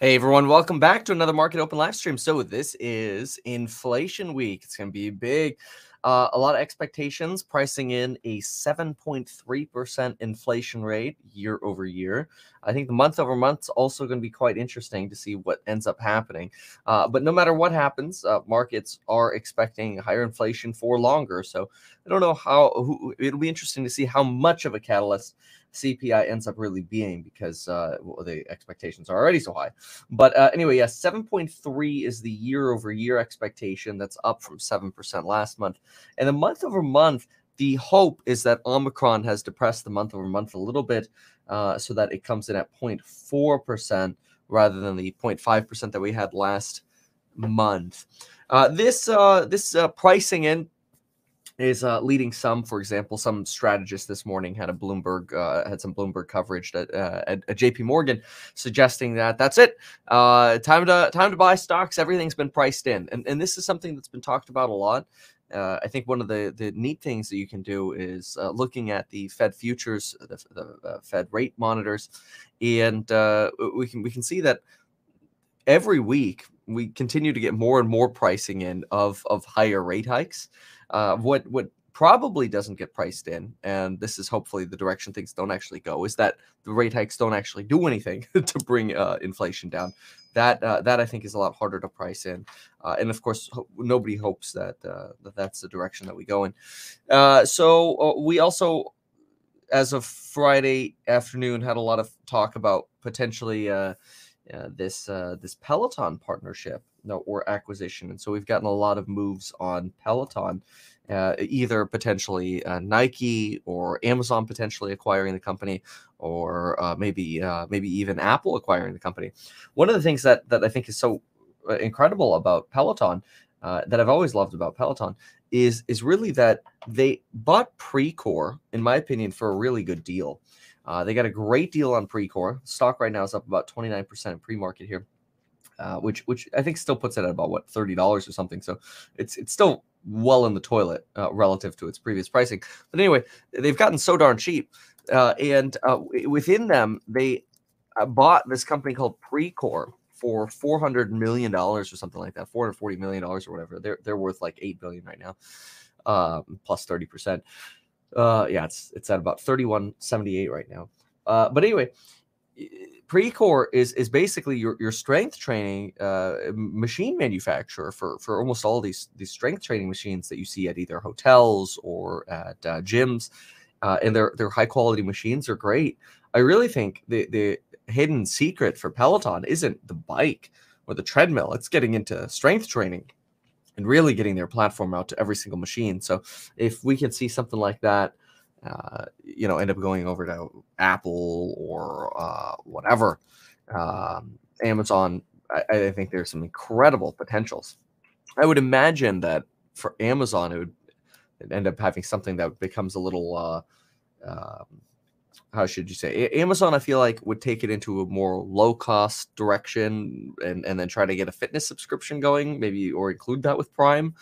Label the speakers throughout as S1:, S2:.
S1: Hey everyone, welcome back to another Market Open live stream. So this is inflation week. It's going to be big. Uh, a lot of expectations pricing in a 7.3% inflation rate year over year. I think the month over month is also going to be quite interesting to see what ends up happening. Uh, but no matter what happens, uh, markets are expecting higher inflation for longer. So I don't know how who, it'll be interesting to see how much of a catalyst CPI ends up really being because uh, well, the expectations are already so high. But uh, anyway, yeah, 7.3 is the year over year expectation. That's up from 7% last month. And the month over month, the hope is that Omicron has depressed the month over month a little bit uh, so that it comes in at 0.4% rather than the 0.5% that we had last month. Uh, this uh, this uh, pricing in is uh, leading some. For example, some strategists this morning had a Bloomberg uh, had some Bloomberg coverage that uh, at, at, J.P. Morgan suggesting that that's it. Uh, time to time to buy stocks. Everything's been priced in, and and this is something that's been talked about a lot. Uh, I think one of the, the neat things that you can do is uh, looking at the Fed futures, the, the Fed rate monitors, and we can we can see that every week we continue to get more and more pricing in of of higher rate hikes. Uh, what what probably doesn't get priced in, and this is hopefully the direction things don't actually go, is that the rate hikes don't actually do anything to bring uh, inflation down. That uh, that I think is a lot harder to price in, uh, and of course ho- nobody hopes that, uh, that that's the direction that we go in. Uh, so we also, as of Friday afternoon, had a lot of talk about potentially uh, this uh, this Peloton partnership or acquisition, and so we've gotten a lot of moves on Peloton, uh, either potentially uh, Nike or Amazon potentially acquiring the company, or uh, maybe uh, maybe even Apple acquiring the company. One of the things that that I think is so incredible about Peloton, that I've always loved about Peloton, is is really that they bought Precor, in my opinion, for a really good deal. Uh, they got a great deal on Precor. Stock right now is up about 29% in pre-market here, uh, which which I think still puts it at about what $30 or something. So it's it's still well in the toilet uh, relative to its previous pricing. But anyway, they've gotten so darn cheap, uh, and uh, within them they uh, bought this company called Precor for 400 million dollars or something like that 440 million dollars or whatever they're they're worth like 8 billion right now um, plus 30 percent uh, yeah, it's it's at about 3178 right now. But anyway, Precor is is basically your, your strength training uh, machine manufacturer for for almost all these these strength training machines that you see at either hotels or at uh, gyms, uh, and their their high quality machines are great. I really think the the hidden secret for Peloton isn't the bike or the treadmill; it's getting into strength training and really getting their platform out to every single machine. So if we can see something like that, uh, you know, end up going over to Apple or uh, whatever, um, Amazon, I, I, think there's some incredible potentials. I would imagine that for Amazon, it would end up having something that becomes a little uh, um, how should you say Amazon I feel like would take it into a more low cost direction and and then try to get a fitness subscription going maybe or include that with Prime.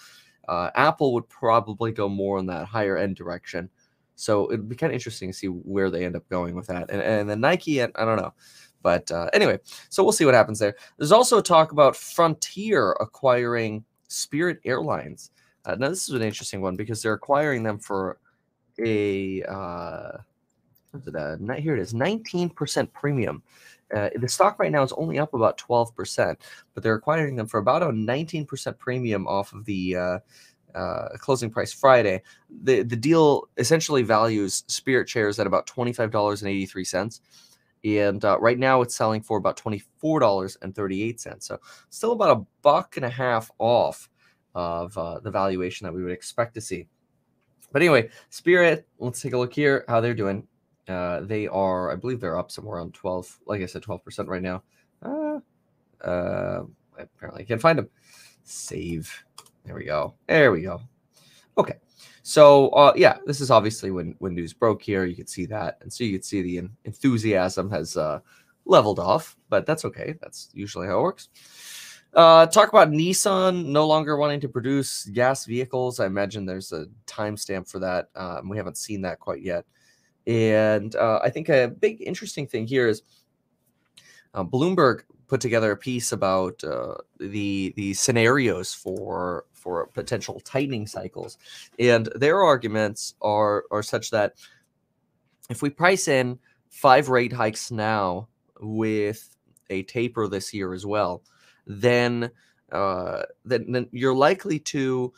S1: Uh, Apple would probably go more in that higher end direction. So it'd be kind of interesting to see where they end up going with that. And and then Nike I don't know. But uh, anyway, so we'll see what happens there. There's also talk about Frontier acquiring Spirit Airlines. Uh, now this is an interesting one because they're acquiring them for a uh, it, uh, here it is, 19% premium. Uh, the stock right now is only up about 12%, but they're acquiring them for about a 19% premium off of the uh, uh, closing price Friday. The the deal essentially values Spirit shares at about $25.83. And uh, right now it's selling for about $24.38. So still about a buck and a half off of uh, the valuation that we would expect to see. But anyway, Spirit, let's take a look here how they're doing. Uh, they are, I believe they're up somewhere around 12, like I said, 12% right now. Uh, uh, apparently I can't find them. Save. There we go. There we go. Okay. So uh, yeah, this is obviously when when news broke here. You could see that, and so you could see the enthusiasm has uh, leveled off, but that's okay. That's usually how it works. Uh, talk about Nissan no longer wanting to produce gas vehicles. I imagine there's a timestamp for that. Um, we haven't seen that quite yet. And uh, I think a big interesting thing here is uh, Bloomberg put together a piece about uh, the the scenarios for for potential tightening cycles, and their arguments are are such that if we price in five rate hikes now with a taper this year as well, then uh, then, then you're likely to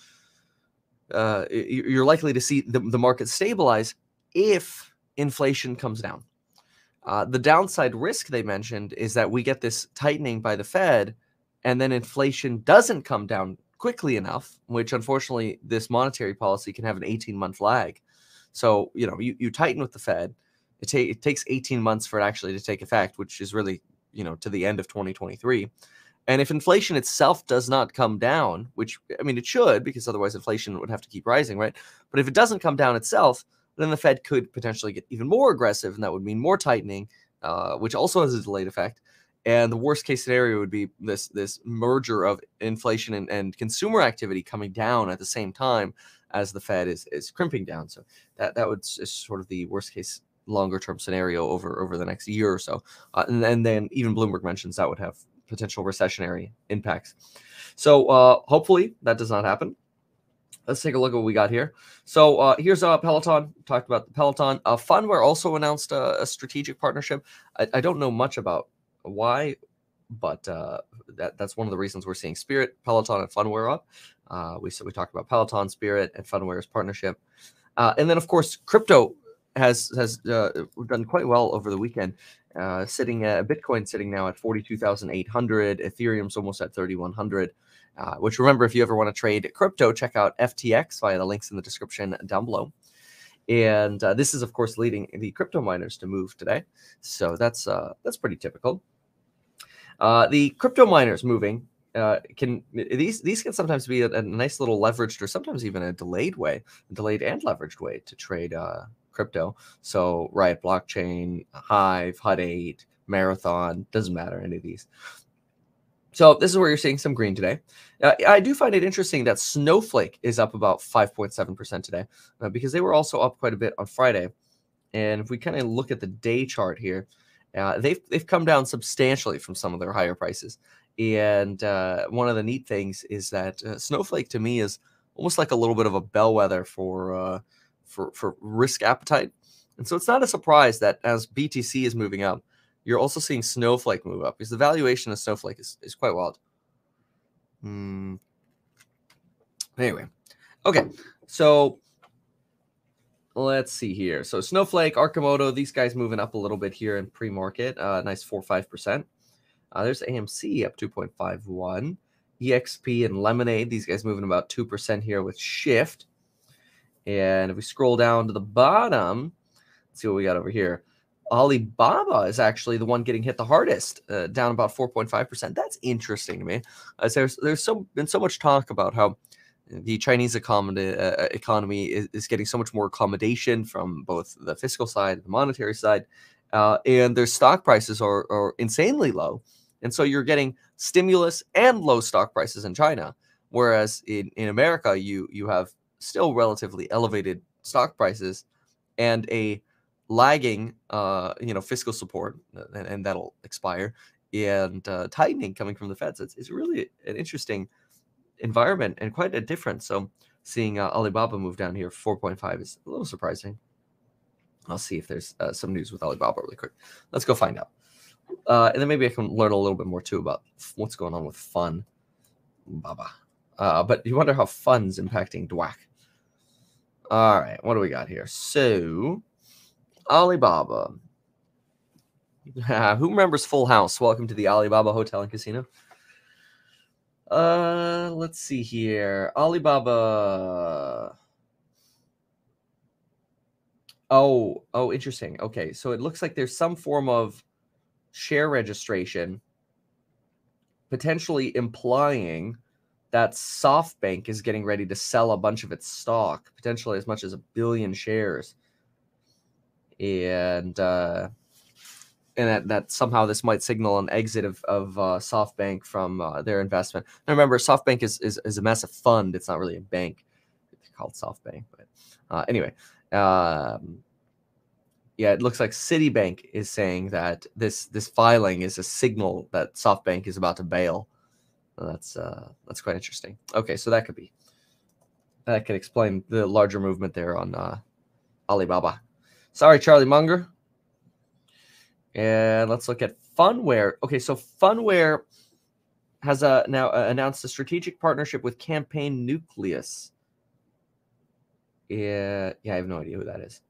S1: uh, you're likely to see the, the market stabilize if inflation comes down. Uh, the downside risk they mentioned is that we get this tightening by the Fed, and then inflation doesn't come down quickly enough, which unfortunately this monetary policy can have an 18 month lag. So, you know, you, you tighten with the Fed, it, ta- it takes 18 months for it actually to take effect, which is really, you know, to the end of 2023. And if inflation itself does not come down, which I mean, it should, because otherwise inflation would have to keep rising, right? But if it doesn't come down itself, then the Fed could potentially get even more aggressive, and that would mean more tightening, uh, which also has a delayed effect. And the worst case scenario would be this this merger of inflation and, and consumer activity coming down at the same time as the Fed is is crimping down. So that that would is sort of the worst case longer term scenario over over the next year or so. Uh, and, and then even Bloomberg mentions that would have potential recessionary impacts. So uh, hopefully that does not happen. Let's take a look at what we got here. So uh, here's uh, Peloton. Talked about the Peloton. Uh, Phunware also announced a, a strategic partnership. I, I, don't know much about why, but uh, that, that's one of the reasons we're seeing Spirit, Peloton, and Phunware up. Uh, we so we talked about Peloton, Spirit, and Phunware's partnership, uh, and then of course crypto has has uh, done quite well over the weekend. Uh, sitting at Bitcoin sitting now at 42,800, Ethereum's almost at 3,100. Uh, which remember, if you ever want to trade crypto, check out FTX via the links in the description down below. And uh, this is, of course, leading the crypto miners to move today. So that's uh, that's pretty typical. Uh, the crypto miners moving uh, can these these can sometimes be a, a, nice little leveraged or sometimes even a delayed way, a delayed and leveraged way to trade uh, crypto. So Riot Blockchain, Hive, Hut 8, Marathon, doesn't matter any of these. So this is where you're seeing some green today. Uh, I do find it interesting that Snowflake is up about 5.7% today uh, because they were also up quite a bit on Friday. And if we kind of look at the day chart here, uh, they've they've come down substantially from some of their higher prices. And uh, one of the neat things is that uh, Snowflake to me is almost like a little bit of a bellwether for uh, for for risk appetite. And so it's not a surprise that as BTC is moving up, you're also seeing Snowflake move up because the valuation of Snowflake is, is quite wild. Hmm. Anyway, okay, so let's see here. So Snowflake, Arcimoto, these guys moving up a little bit here in pre-market. Uh, nice four five percent. Uh, there's AMC up 2.51. EXP and Lemonade, these guys moving about 2% here with Shift. And if we scroll down to the bottom, let's see what we got over here. Alibaba is actually the one getting hit the hardest, uh, down about 4.5%. That's interesting to me. As there's there's so been so much talk about how the Chinese economy, uh, economy is, is, getting so much more accommodation from both the fiscal side and the monetary side, uh, and their stock prices are, are insanely low. And so you're getting stimulus and low stock prices in China, whereas in, in America, you you have still relatively elevated stock prices and a lagging, uh, you know, fiscal support, uh, and, and that'll expire, and uh, tightening coming from the Feds. It's, it's really an interesting environment and quite a difference. So seeing uh, Alibaba move down here, 4.5 is a little surprising. I'll see if there's uh, some news with Alibaba really quick. Let's go find out. Uh, and then maybe I can learn a little bit more too about what's going on with fun. Baba. Uh, but you wonder how fun's impacting DWAC. All right, what do we got here? So Alibaba. Who remembers Full House? Welcome to the Alibaba Hotel and Casino. Uh, let's see here. Alibaba. Oh, oh, interesting. Okay, so it looks like there's some form of share registration, potentially implying that SoftBank is getting ready to sell a bunch of its stock, potentially as much as a billion shares and uh, and that, that somehow this might signal an exit of, of uh, SoftBank from uh, their investment. Now remember, SoftBank is, is, is a massive fund. It's not really a bank. It's called SoftBank, but uh, anyway. Um, yeah, it looks like Citibank is saying that this this filing is a signal that SoftBank is about to bail. that's uh, that's quite interesting. Okay, so that could be that could explain the larger movement there on uh, Alibaba. Sorry, Charlie Munger. And let's look at Phunware. Okay, so Phunware has uh, now uh, announced a strategic partnership with Campaign Nucleus. Yeah, yeah, I have no idea who that is,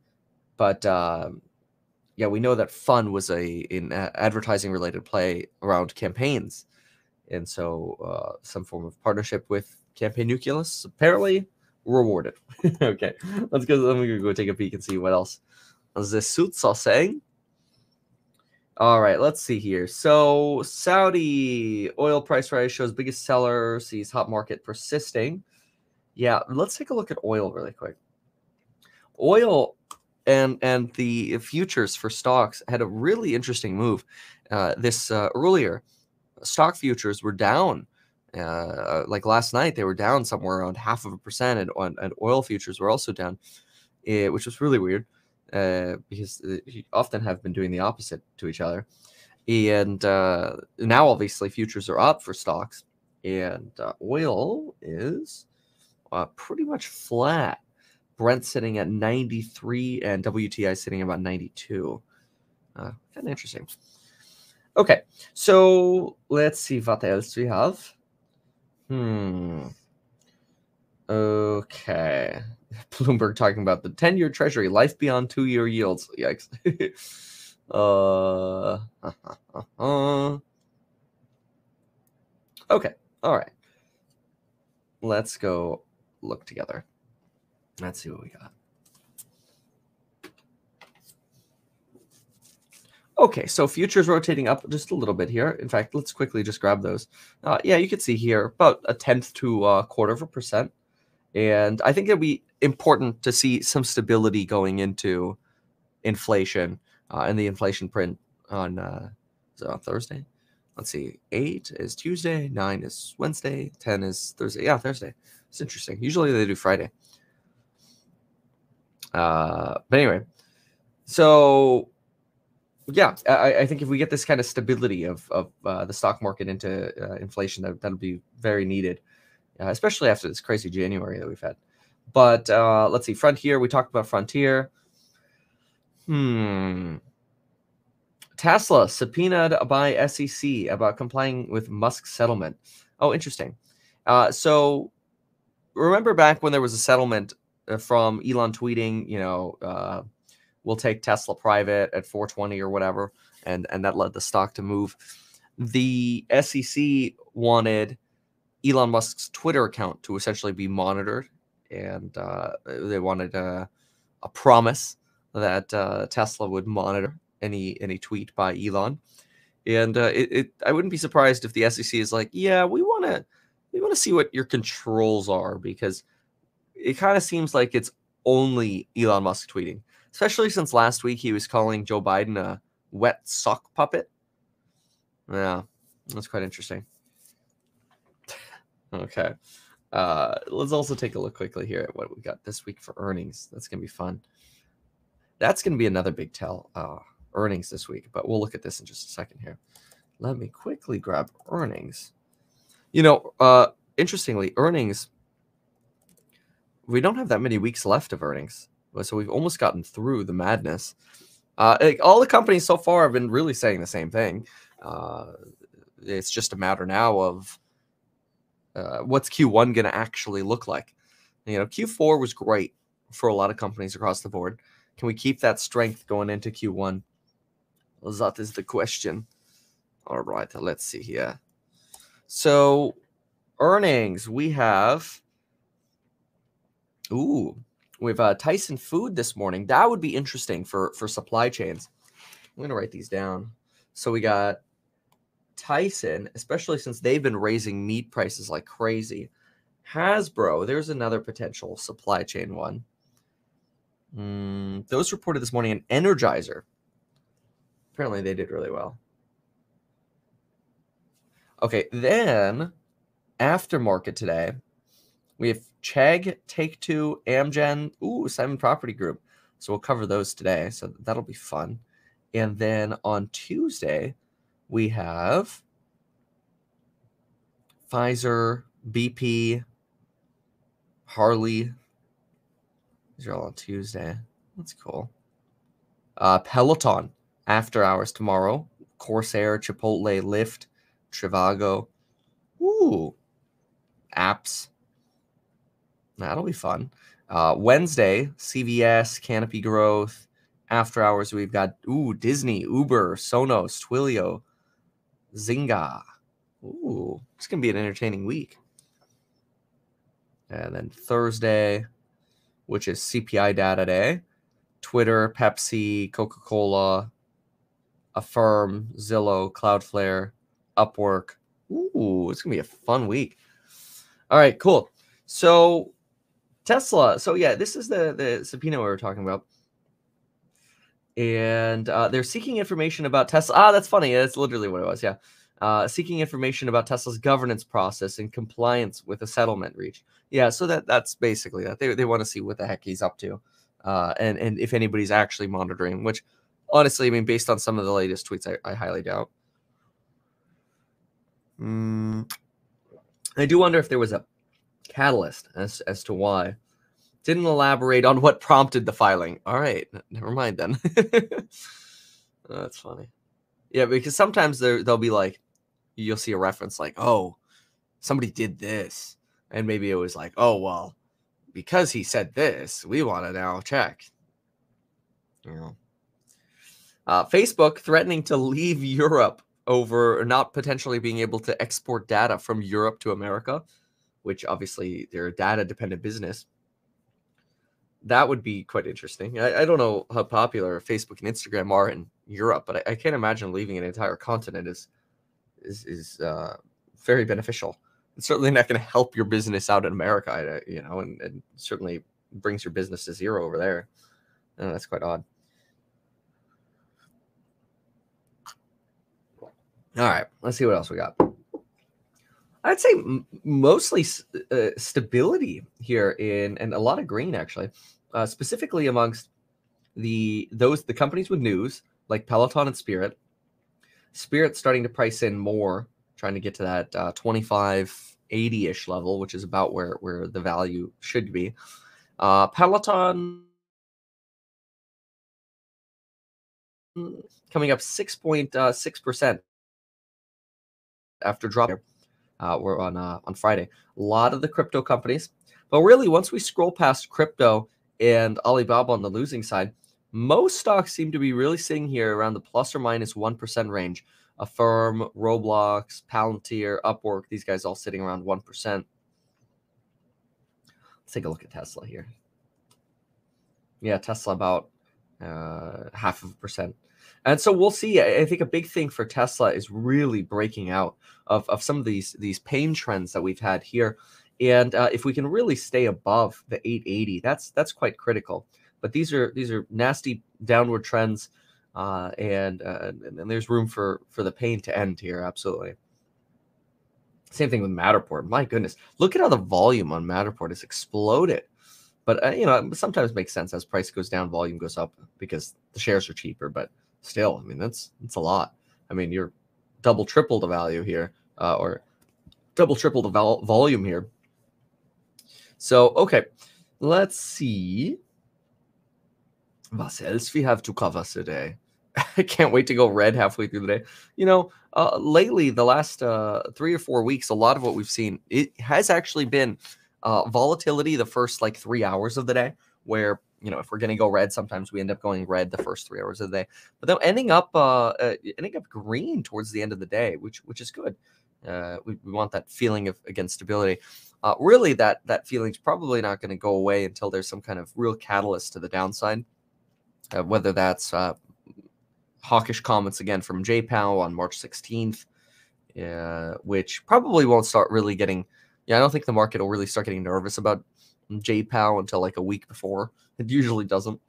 S1: but um, yeah, we know that Fun was a an advertising related play around campaigns, and so uh, some form of partnership with Campaign Nucleus apparently rewarded. okay, let's go. Let me go take a peek and see what else the suits are saying. All right, let's see here. So Saudi oil price rise shows biggest seller sees hot market persisting. Yeah, let's take a look at oil really quick. Oil and and the futures for stocks had a really interesting move. Uh, this uh, earlier, stock futures were down. Uh, like last night, they were down somewhere around half of a percent, and, and oil futures were also down, eh, which was really weird uh, because you often have been doing the opposite to each other. And uh, now, obviously, futures are up for stocks, and uh, oil is uh, pretty much flat. Brent sitting at 93 and WTI sitting about 92. Uh, kind of interesting. Okay, so let's see what else we have. Hmm. Okay. Bloomberg talking about the 10 year treasury, life beyond two year yields. Yikes. uh, okay. All right. Let's go look together. Let's see what we got. Okay, so futures rotating up just a little bit here. In fact, let's quickly just grab those. Uh, yeah, you can see here about a tenth to a quarter of a percent. And I think it'd be important to see some stability going into inflation uh, and the inflation print on, uh, on Thursday. Let's see, eight is Tuesday, nine is Wednesday, 10 is Thursday. Yeah, Thursday. It's interesting. Usually they do Friday. Uh, but anyway, so yeah, I, I, think if we get this kind of stability of, of uh, the stock market into uh, inflation, that, that'll be very needed uh, especially after this crazy January that we've had. But uh, let's see, Frontier. We talked about Frontier. Hmm. Tesla subpoenaed by SEC about complying with Musk settlement. Oh, interesting. Uh, so remember back when there was a settlement uh, from Elon tweeting, you know, uh, we'll take Tesla private at 420 or whatever, and and that led the stock to move. The SEC wanted Elon Musk's Twitter account to essentially be monitored, and uh, they wanted a, a promise that uh, Tesla would monitor any any tweet by Elon. And uh, it, it, I wouldn't be surprised if the SEC is like, yeah, we want to we want to see what your controls are because it kind of seems like it's only Elon Musk tweeting, especially since last week he was calling Joe Biden a wet sock puppet. Yeah, that's quite interesting. Okay. Uh, let's also take a look quickly here at what we got this week for earnings. That's going to be fun. That's going to be another big tell uh, earnings this week, but we'll look at this in just a second here. Let me quickly grab earnings. You know, uh, interestingly, earnings, we don't have that many weeks left of earnings. So we've almost gotten through the madness. Uh, all the companies so far have been really saying the same thing. Uh, it's just a matter now of uh, what's Q1 going to actually look like? You know, Q4 was great for a lot of companies across the board. Can we keep that strength going into Q1? Well, that is the question. All right, let's see here. So, earnings we have. Ooh, we have uh, Tyson Food this morning. That would be interesting for for supply chains. I'm gonna write these down. So we got Tyson, especially since they've been raising meat prices like crazy. Hasbro, there's another potential supply chain one. Mm, those reported this morning an Energizer. Apparently, they did really well. Okay, then aftermarket today, we have Chegg, Take Two, Amgen, ooh, Simon Property Group. So we'll cover those today. So that'll be fun. And then on Tuesday, we have Pfizer, BP, Harley. These are all on Tuesday. That's cool. Uh, Peloton after hours tomorrow. Corsair, Chipotle, Lyft, Trivago. Ooh, apps. That'll be fun. Uh, Wednesday, CVS, Canopy Growth. After hours, we've got ooh Disney, Uber, Sonos, Twilio, Zynga. Ooh, it's gonna be an entertaining week. And then Thursday, which is CPI data day, Twitter, Pepsi, Coca Cola, Affirm, Zillow, Cloudflare, Upwork. Ooh, it's gonna be a fun week. All right, cool. So Tesla. So yeah, this is the the subpoena we were talking about, and uh, they're seeking information about Tesla. Ah, that's funny. That's literally what it was. Yeah, uh, seeking information about Tesla's governance process and compliance with a settlement reach. Yeah, so that that's basically that. They they want to see what the heck he's up to, uh, and and if anybody's actually monitoring. Which, honestly, I mean, based on some of the latest tweets, I, I highly doubt. Mm, I do wonder if there was a catalyst as as to why. Didn't elaborate on what prompted the filing. All right, never mind then. oh, that's funny. Yeah, because sometimes they'll be like, you'll see a reference like, oh, somebody did this, and maybe it was like, oh well, because he said this, we want to now check. You know. Uh, Facebook threatening to leave Europe over not potentially being able to export data from Europe to America which obviously they're a data dependent business. That would be quite interesting. I, I, don't know how popular Facebook and Instagram are in Europe, but I, I can't imagine leaving an entire continent is is is uh, very beneficial. It's certainly not going to help your business out in America, you know, and, and certainly brings your business to zero over there. That's quite odd. All right, let's see what else we got. I'd say mostly uh, stability here in and a lot of green actually, uh, specifically amongst the those the companies with news like Peloton and Spirit. Spirit starting to price in more, trying to get to that uh, 25 80 ish level, which is about where where the value should be. Uh, Peloton coming up 6.6 uh, percent after dropping uh, were on uh, on Friday. A lot of the crypto companies, but really once we scroll past crypto and Alibaba on the losing side, most stocks seem to be really sitting here around the plus or minus one percent range. Affirm, Roblox, Palantir, Upwork, these guys all sitting around one percent. Let's take a look at Tesla here. Yeah, Tesla about uh, half of a percent. And so we'll see. I think a big thing for Tesla is really breaking out of, of some of these these pain trends that we've had here. And uh, if we can really stay above the 880, that's that's quite critical. But these are these are nasty downward trends, uh, and, uh, and and there's room for for the pain to end here. Absolutely. Same thing with Matterport. My goodness, look at how the volume on Matterport has exploded. But uh, you know, sometimes makes sense as price goes down, volume goes up because the shares are cheaper. But still, I mean, that's that's a lot. I mean, you're double, triple the value here, uh, or double, triple the vol- volume here. So, okay, let's see. What else we have to cover today? I can't wait to go red halfway through the day. You know, uh, lately, the last uh, three or four weeks, a lot of what we've seen it has actually been uh, volatility the first like three hours of the day, where you know, if we're going to go red, sometimes we end up going red the first three hours of the day, but then ending up uh, uh, ending up green towards the end of the day, which which is good. Uh, we, we want that feeling of again stability. Uh, really, that that feeling's probably not going to go away until there's some kind of real catalyst to the downside, uh, whether that's uh, hawkish comments again from Jay Powell on March 16th, uh, which probably won't start really getting. Yeah, I don't think the market will really start getting nervous about Powell until like a week before. It usually doesn't.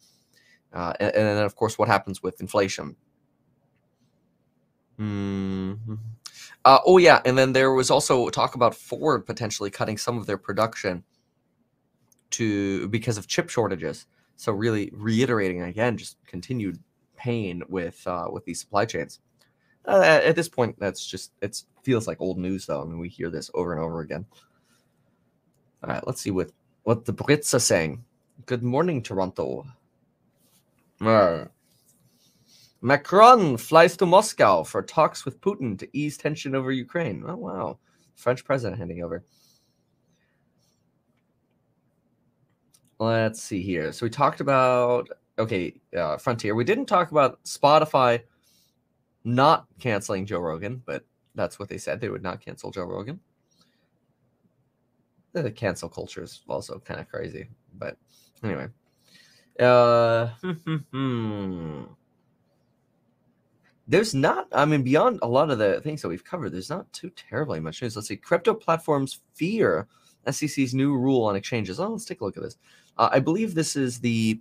S1: Uh, and, and, then, of course, what happens with inflation? Mm-hmm. Uh, oh, yeah. And then there was also talk about Ford potentially cutting some of their production to because of chip shortages. So really reiterating again, just continued pain with uh, with these supply chains. Uh, at this point, that's just it feels like old news though. I mean, we hear this over and over again. All right, let's see what what the Brits are saying. Good morning, Toronto. Macron flies to Moscow for talks with Putin to ease tension over Ukraine. Oh wow, French president handing over. Let's see here. So we talked about okay, uh, Frontier. We didn't talk about Spotify not canceling Joe Rogan, but that's what they said. They would not cancel Joe Rogan. The cancel culture is also kind of crazy, but anyway. Uh, there's not, I mean, beyond a lot of the things that we've covered, there's not too terribly much news. Let's see. Crypto platforms fear SEC's new rule on exchanges. Oh, let's take a look at this. Uh, I believe this is the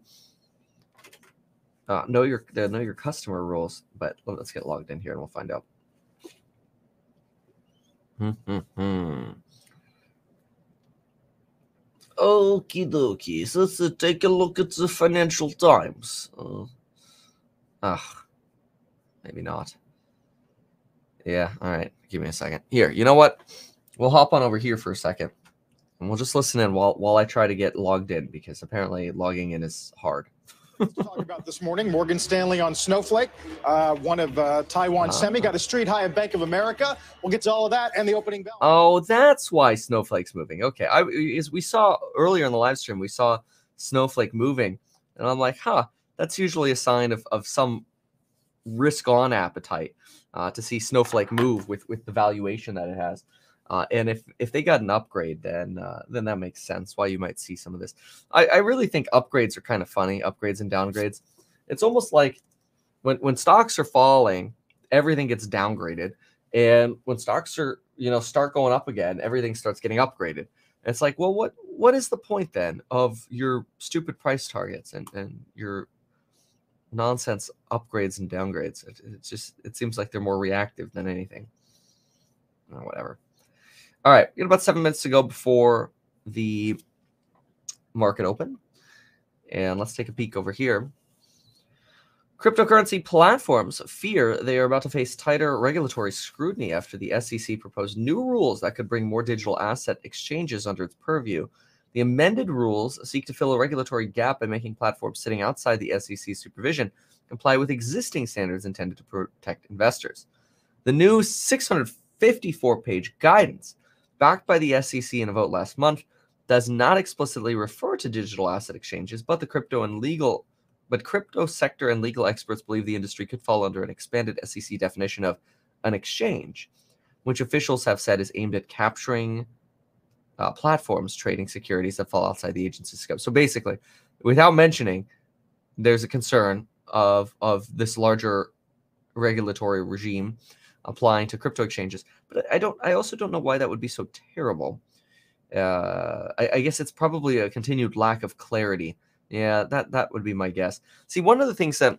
S1: uh, know your the know your customer rules, but let's get logged in here and we'll find out. Okie dokie. So let's uh, take a look at the Financial Times. Uh, ah, maybe not. Yeah, all right. Give me a second. Here, you know what? We'll hop on over here for a second and we'll just listen in while while I try to get logged in because apparently logging in is hard.
S2: Talk about this morning. Morgan Stanley on Snowflake, uh, one of uh, Taiwan uh, Semi, got a street high at Bank of America. We'll get to all of that and the opening bell.
S1: Oh, that's why Snowflake's moving. Okay, I as we saw earlier in the live stream, we saw Snowflake moving, and I'm like, huh, that's usually a sign of of some risk on appetite uh, to see Snowflake move with with the valuation that it has. Uh, and if if they got an upgrade, then uh, then that makes sense why you might see some of this. I, I really think upgrades are kind of funny, upgrades and downgrades. It's almost like when when stocks are falling, everything gets downgraded, and when stocks are you know start going up again, everything starts getting upgraded. And it's like, well, what what is the point then of your stupid price targets and and your nonsense upgrades and downgrades? It, it's just it seems like they're more reactive than anything. Oh, whatever. All right, we got about seven minutes to go before the market open. And let's take a peek over here. Cryptocurrency platforms fear they are about to face tighter regulatory scrutiny after the SEC proposed new rules that could bring more digital asset exchanges under its purview. The amended rules seek to fill a regulatory gap by making platforms sitting outside the SEC supervision comply with existing standards intended to protect investors. The new 654 page guidance backed by the SEC in a vote last month, does not explicitly refer to digital asset exchanges, but the crypto and legal but crypto sector and legal experts believe the industry could fall under an expanded SEC definition of an exchange, which officials have said is aimed at capturing uh, platforms trading securities that fall outside the agency's scope. So basically, without mentioning, there's a concern of of this larger regulatory regime applying to crypto exchanges. But I don't. I also don't know why that would be so terrible. Uh, I, I guess it's probably a continued lack of clarity. Yeah, that that would be my guess. See, one of the things that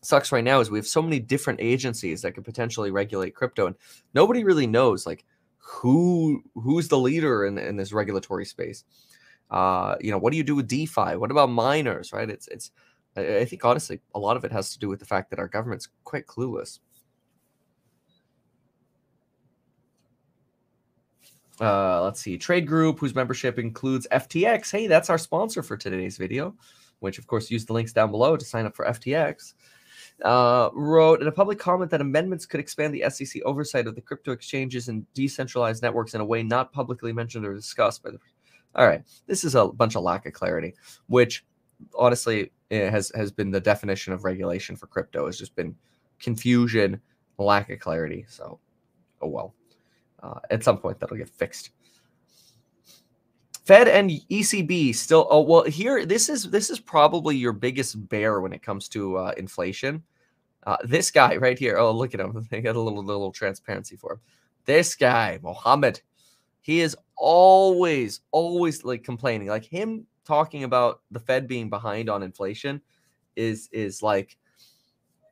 S1: sucks right now is we have so many different agencies that could potentially regulate crypto, and nobody really knows like who who's the leader in, in this regulatory space. Uh, you know, what do you do with DeFi? What about miners? Right? It's it's. I think honestly, a lot of it has to do with the fact that our government's quite clueless. Uh, let's see, Trade Group, whose membership includes FTX. Hey, that's our sponsor for today's video, which of course use the links down below to sign up for FTX. Uh, wrote in a public comment that amendments could expand the SEC oversight of the crypto exchanges and decentralized networks in a way not publicly mentioned or discussed by the. All right, this is a bunch of lack of clarity, which honestly has has been the definition of regulation for crypto. Has just been confusion, lack of clarity. So, oh well uh, at some point that'll get fixed. Fed and ECB still. Oh well, here this is this is probably your biggest bear when it comes to uh, inflation. Uh, this guy right here. Oh, look at him. They got a little little transparency for him. This guy, Mohammed. He is always always like complaining. Like him talking about the Fed being behind on inflation is is like,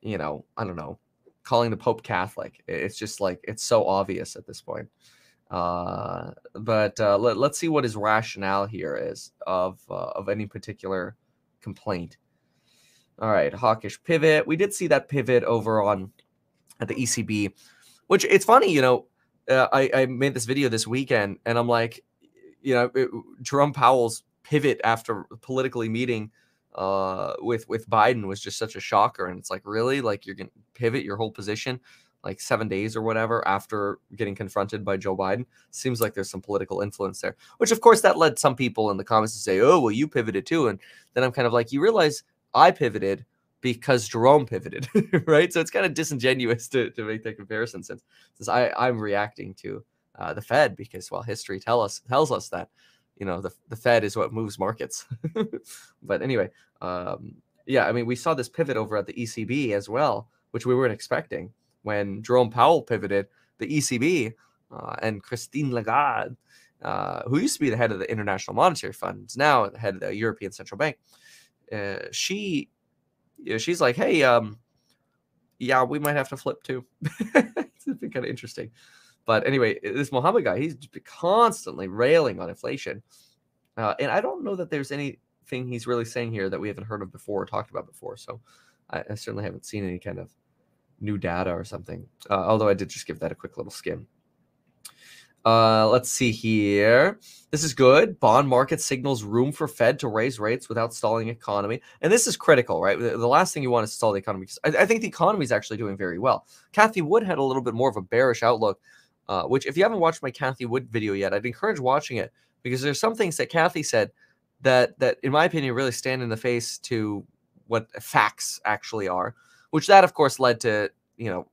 S1: you know, I don't know, calling the Pope Catholic. It's just like it's so obvious at this point. Uh, but uh, let, us see what his rationale here is of uh, of any particular complaint. All right, hawkish pivot. We did see that pivot over on at the ECB, which it's funny, you know. Uh, I, I made this video this weekend, and I'm like, you know, it, Jerome Powell's pivot after politically meeting uh, with with Biden was just such a shocker, and it's like, really, like you're gonna pivot your whole position like seven days or whatever after getting confronted by Joe Biden. Seems like there's some political influence there, which of course that led some people in the comments to say, "Oh, well, you pivoted too," and then I'm kind of like, you realize I pivoted because Jerome pivoted, right? So it's kind of disingenuous to, to make that comparison since since I I'm reacting to uh, the Fed because well, history tell us tells us that you know the the Fed is what moves markets. but anyway, um, yeah, I mean we saw this pivot over at the ECB as well, which we weren't expecting when Jerome Powell pivoted. The ECB uh, and Christine Lagarde, uh, who used to be the head of the International Monetary Fund, is now the head of the European Central Bank. Uh, she you know, she's like, hey, um, yeah, we might have to flip too. it's been kind of interesting. But anyway, this Mohammed guy, he's constantly railing on inflation. Uh, and I don't know that there's anything he's really saying here that we haven't heard of before or talked about before. So I, I certainly haven't seen any kind of new data or something. Uh, although I did just give that a quick little skim. Uh, let's see here. This is good. Bond market signals room for Fed to raise rates without stalling economy, and this is critical, right? The, the last thing you want is to stall the economy. I, I, think the economy is actually doing very well. Cathie Wood had a little bit more of a bearish outlook, uh, which if you haven't watched my Cathie Wood video yet, I'd encourage watching it because there's some things that Cathie said that that, in my opinion, really stand in the face to what facts actually are. Which that, of course, led to you know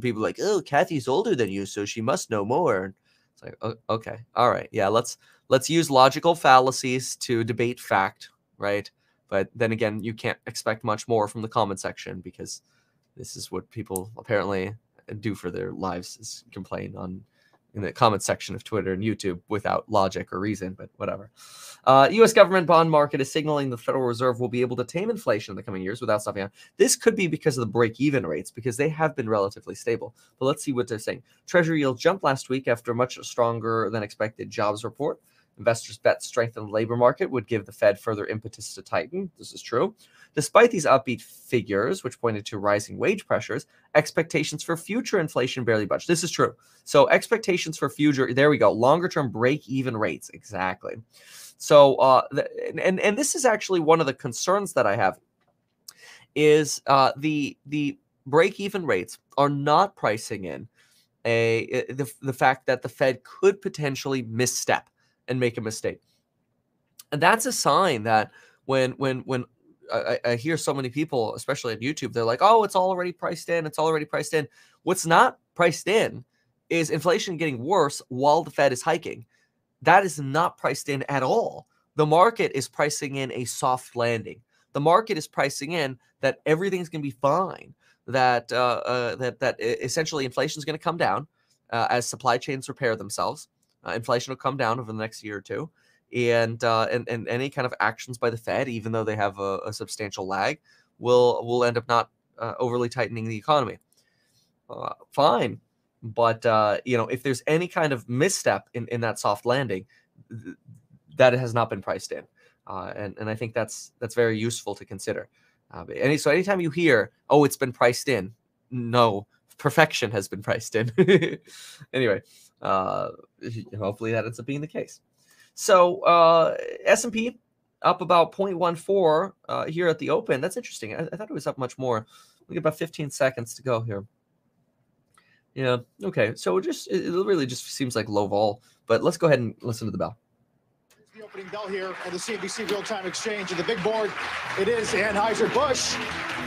S1: people like, oh, Cathie's older than you, so she must know more It's like, oh, okay, all right, yeah, let's let's use logical fallacies to debate fact, right? But then again, you can't expect much more from the comment section because this is what people apparently do for their lives is complain on in the comment section of Twitter and YouTube without logic or reason, but whatever. Uh, U.S. government bond market is signaling the Federal Reserve will be able to tame inflation in the coming years without stopping. This could be because of the break-even rates, because they have been relatively stable. But let's see what they're saying. Treasury yield jumped last week after a much stronger than expected jobs report. Investors bet strength in the labor market would give the Fed further impetus to tighten. This is true. Despite these upbeat figures, which pointed to rising wage pressures, expectations for future inflation barely budged. This is true. So expectations for future, there we go, longer term break even rates. Exactly. So uh, and and this is actually one of the concerns that I have is uh, the the break even rates are not pricing in a the, the fact that the Fed could potentially misstep and make a mistake. And that's a sign that when when when I, I, hear so many people, especially on YouTube, they're like, "Oh, it's already priced in. It's already priced in." What's not priced in is inflation getting worse while the Fed is hiking. That is not priced in at all. The market is pricing in a soft landing. The market is pricing in that everything's going to be fine. That uh, uh, that that essentially inflation is going to come down uh, as supply chains repair themselves. Uh, inflation will come down over the next year or two and uh, and and any kind of actions by the Fed, even though they have a, a substantial lag, will will end up not uh, overly tightening the economy. Uh, fine, but uh, you know if there's any kind of misstep in in that soft landing, th- that has not been priced in, uh, and and I think that's that's very useful to consider. Uh, any so anytime you hear, oh, it's been priced in, no, perfection has been priced in. anyway, hopefully that ends up being the case. So uh, S&P up about 0.14 uh, here at the open. That's interesting. I, I, thought it was up much more. We got about 15 seconds to go here. Yeah. Okay. So it just it really just seems like low vol. But let's go ahead and listen to the bell
S2: the opening bell here on the CNBC Real Time Exchange. And the big board, it is Anheuser-Busch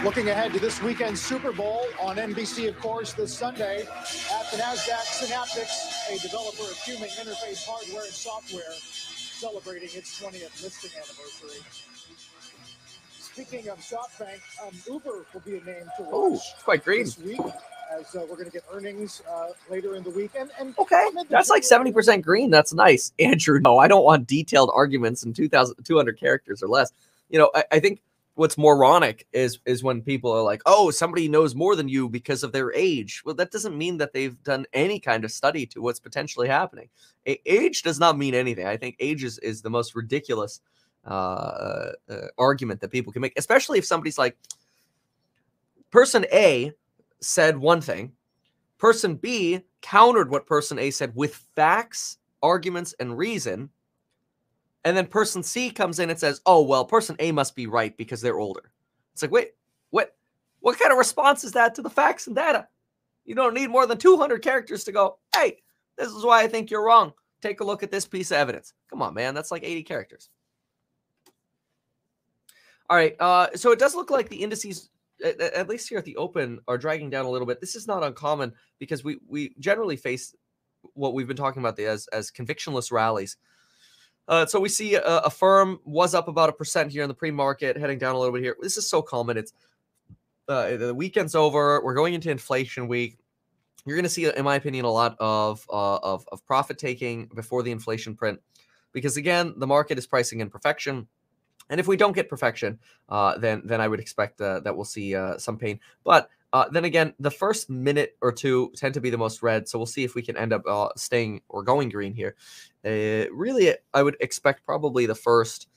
S2: looking ahead to this weekend's Super Bowl on NBC, of course, this Sunday at the NASDAQ Synaptics, a developer of human interface hardware and software, celebrating its 20th listing anniversary. Speaking of SoftBank, um, Uber will be a name to watch.
S1: Oh, quite green.
S2: This week as uh, we're going to get earnings uh, later in the weekend. And
S1: okay, that's like seventy percent green. That's nice, Andrew. No, I don't want detailed arguments in 2,000, 200 characters or less. You know, I, I think what's moronic is is when people are like, "Oh, somebody knows more than you because of their age." Well, that doesn't mean that they've done any kind of study to what's potentially happening. A- age does not mean anything. I think age is, is the most ridiculous uh, uh, argument that people can make, especially if somebody's like, person A said one thing, person B countered what person A said with facts, arguments, and reason. And then person C comes in and says, oh, well, person A must be right because they're older. It's like, wait, what? What kind of response is that to the facts and data? You don't need more than 200 characters to go, hey, this is why I think you're wrong. Take a look at this piece of evidence. Come on, man. That's like 80 characters. All right. Uh, so it does look like the indices, at, at, least here at the open, are dragging down a little bit. This is not uncommon because we we generally face what we've been talking about as as convictionless rallies. Uh, so we see a, a, firm was up about a percent here in the pre-market, heading down a little bit here. This is so common. It's uh, the weekend's over. We're going into inflation week. You're going to see, in my opinion, a lot of uh, of, of profit taking before the inflation print, because again, the market is pricing in perfection. And if we don't get perfection, uh, then then I would expect uh, that we'll see uh, some pain. But uh, then again, the first minute or two tend to be the most red, so we'll see if we can end up uh, staying or going green here. Uh, really, I would expect probably the first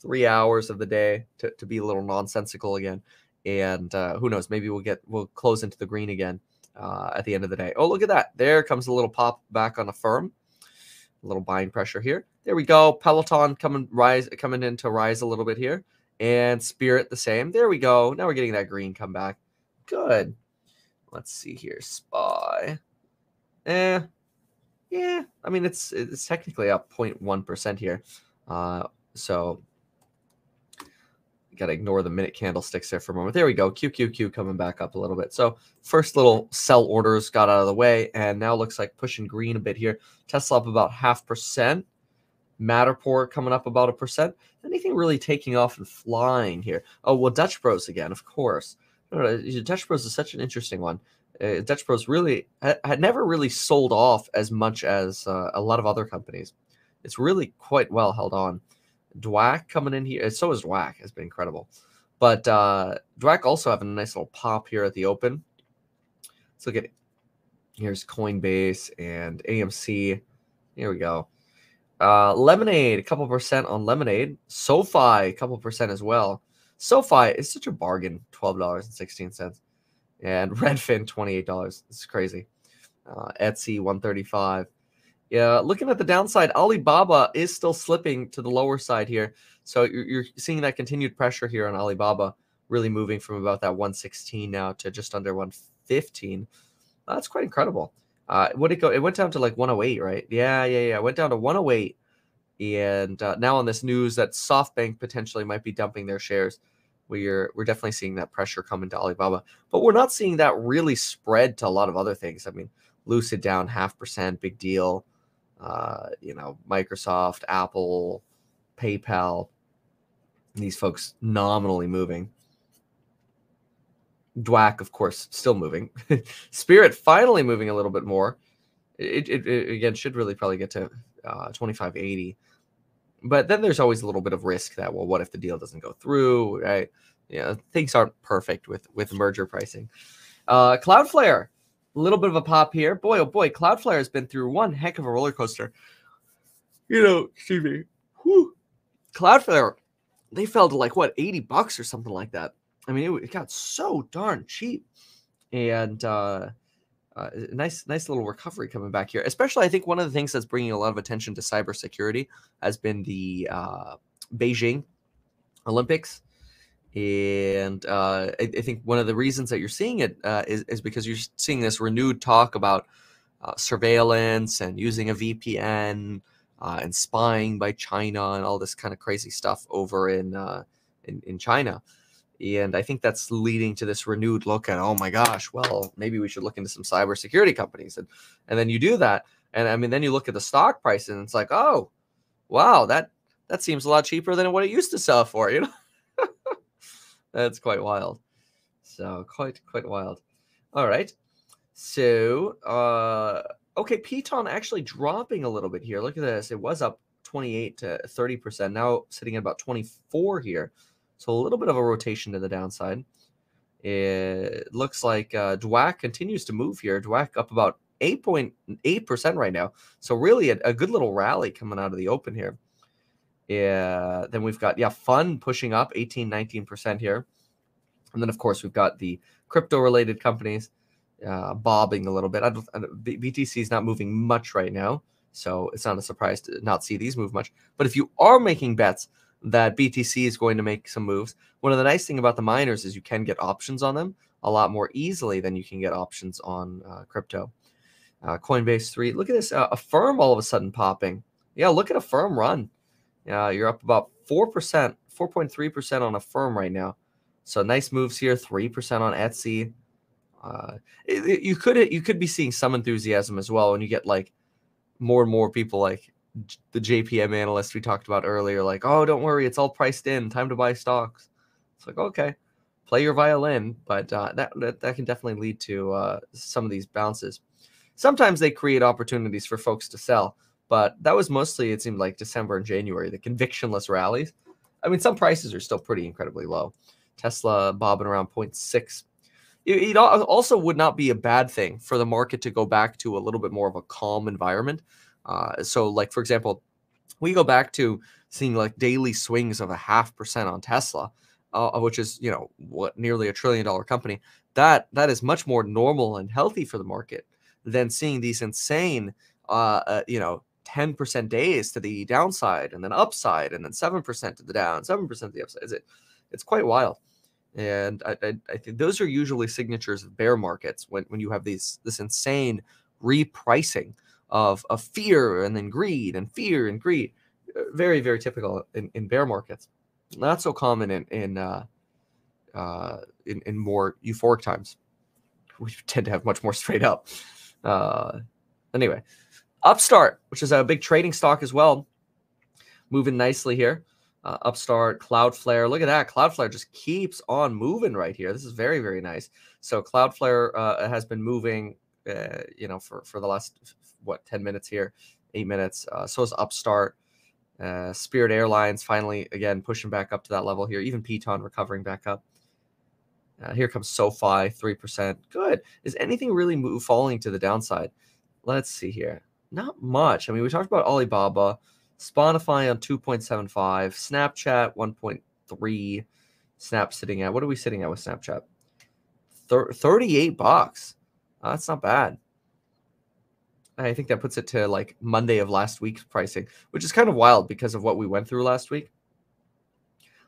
S1: three hours of the day to, to be a little nonsensical again, and who knows, maybe we'll get we'll close into the green again at the end of the day. Oh, look at that! There comes a little pop back on Affirm, a little buying pressure here. There we go. Peloton coming rise coming in to rise a little bit here. And Spirit the same. There we go. Now we're getting that green come back. Good. Let's see here. Spy. Eh. Yeah. I mean it's it's technically up 0.1% here. Uh so got to ignore the minute candlesticks there for a moment. There we go. QQQ coming back up a little bit. So first little sell orders got out of the way, and now looks like pushing green a bit here. Tesla up about half percent. Matterport coming up about a percent. Anything really taking off and flying here? Oh well, Dutch Bros again, of course. Dutch Bros is such an interesting one. Uh, Dutch Bros really had never really sold off as much as uh, a lot of other companies. It's really quite well held on. DWAC coming in here. So is DWAC. Has been incredible. But uh, DWAC also having a nice little pop here at the open. Let's look at it. Here's Coinbase and AMC. Here we go. Uh, Lemonade, a couple percent on Lemonade. SoFi, a couple percent as well. SoFi is such a bargain, twelve dollars and sixteen cents, and Redfin twenty eight dollars. Is crazy. Uh, Etsy one thirty five. Yeah, looking at the downside, Alibaba is still slipping to the lower side here. So you're, seeing that continued pressure here on Alibaba, really moving from about that 116 now to just under 115. That's quite incredible. Uh, what it go? It went down to like 108, right? Yeah, yeah, yeah. It went down to 108, and uh, now on this news that SoftBank potentially might be dumping their shares, we're we're definitely seeing that pressure come into Alibaba, but we're not seeing that really spread to a lot of other things. I mean, Lucid down half percent, big deal. Uh, you know, Microsoft, Apple, PayPal, these folks nominally moving. DWAC, of course, still moving. Spirit finally moving a little bit more. It, it, it again should really probably get to uh, 2580. But then there's always a little bit of risk that well, what if the deal doesn't go through? Right? Yeah, things aren't perfect with with merger pricing. Uh, Cloudflare, a little bit of a pop here. Boy, oh boy, Cloudflare has been through one heck of a roller coaster. You know, excuse me. Whew. Cloudflare, they fell to like what 80 bucks or something like that. I mean, it, it got so darn cheap, and uh, uh, nice, nice little recovery coming back here. Especially, I think one of the things that's bringing a lot of attention to cybersecurity has been the uh, Beijing Olympics, and uh, I, I, think one of the reasons that you're seeing it uh, is is because you're seeing this renewed talk about uh, surveillance and using a VPN uh, and spying by China and all this kind of crazy stuff over in in, in China. And I think that's leading to this renewed look at, oh my gosh, well, maybe we should look into some cybersecurity companies. And and then you do that. And I mean, then you look at the stock price and it's like, oh, wow, that that seems a lot cheaper than what it used to sell for, you know? That's quite wild. So quite, quite wild. All right. So uh okay, Peloton actually dropping a little bit here. Look at this. It was up 28 to 30%. Now sitting at about 24 here. So a little bit of a rotation to the downside. It looks like uh, DWAC continues to move here. DWAC up about 8.8% right now. So really a, a, good little rally coming out of the open here. Yeah. Then we've got, yeah, fun pushing up 18, 19% here. And then, of course, we've got the crypto related companies uh, bobbing a little bit. I don't, BTC is not moving much right now. So it's not a surprise to not see these move much. But if you are making bets that BTC is going to make some moves, one of the nice thing about the miners is you can get options on them a lot more easily than you can get options on uh, crypto. Uh, Coinbase 3, look at this. Uh, firm all of a sudden popping. Yeah, look at Affirm run. Yeah, you're up about 4%, 4.3% on Affirm right now. So nice moves here, 3% on Etsy. Uh, it, it, you could you could be seeing some enthusiasm as well when you get like more and more people like the JPM analyst we talked about earlier, like, oh, don't worry, it's all priced in. Time to buy stocks. It's like, okay, play your violin, but uh, that, that, that can definitely lead to uh, some of these bounces. Sometimes they create opportunities for folks to sell, but that was mostly it seemed like December and January, the convictionless rallies. I mean, some prices are still pretty incredibly low. Tesla bobbing around 0.6. It, it also would not be a bad thing for the market to go back to a little bit more of a calm environment uh, so, like for example, we go back to seeing like daily swings of a half percent on Tesla, uh, which is you know what nearly a trillion dollar company. That that is much more normal and healthy for the market than seeing these insane, uh, uh you know, ten percent days to the downside and then upside and then seven percent to the down, seven percent to the upside. It, it's quite wild. And I, I, I think those are usually signatures of bear markets when, when you have these this insane repricing of, of fear and then greed and fear and greed. Uh, very, very typical in, in bear markets. Not so common in in, uh, uh, in in more euphoric times. We tend to have much more straight up. Uh, anyway, Upstart, which is a big trading stock as well, moving nicely here. Uh, Upstart, Cloudflare. Look at that. Cloudflare just keeps on moving right here. This is very, very nice. So Cloudflare uh, has been moving, uh, you know, for, for the last what 10 minutes here, eight minutes. Uh, so is Upstart. Uh, Spirit Airlines finally again pushing back up to that level here. Even Peloton recovering back up. Uh, here comes SoFi, three percent. Good. Is anything really move falling to the downside? Let's see here. Not much. I mean, we talked about Alibaba, Spotify on two point seven five, Snapchat one point three. Snap sitting at what are we sitting at with Snapchat? Thir- Thirty-eight bucks. Uh, that's not bad. I think that puts it to like Monday of last week's pricing, which is kind of wild because of what we went through last week.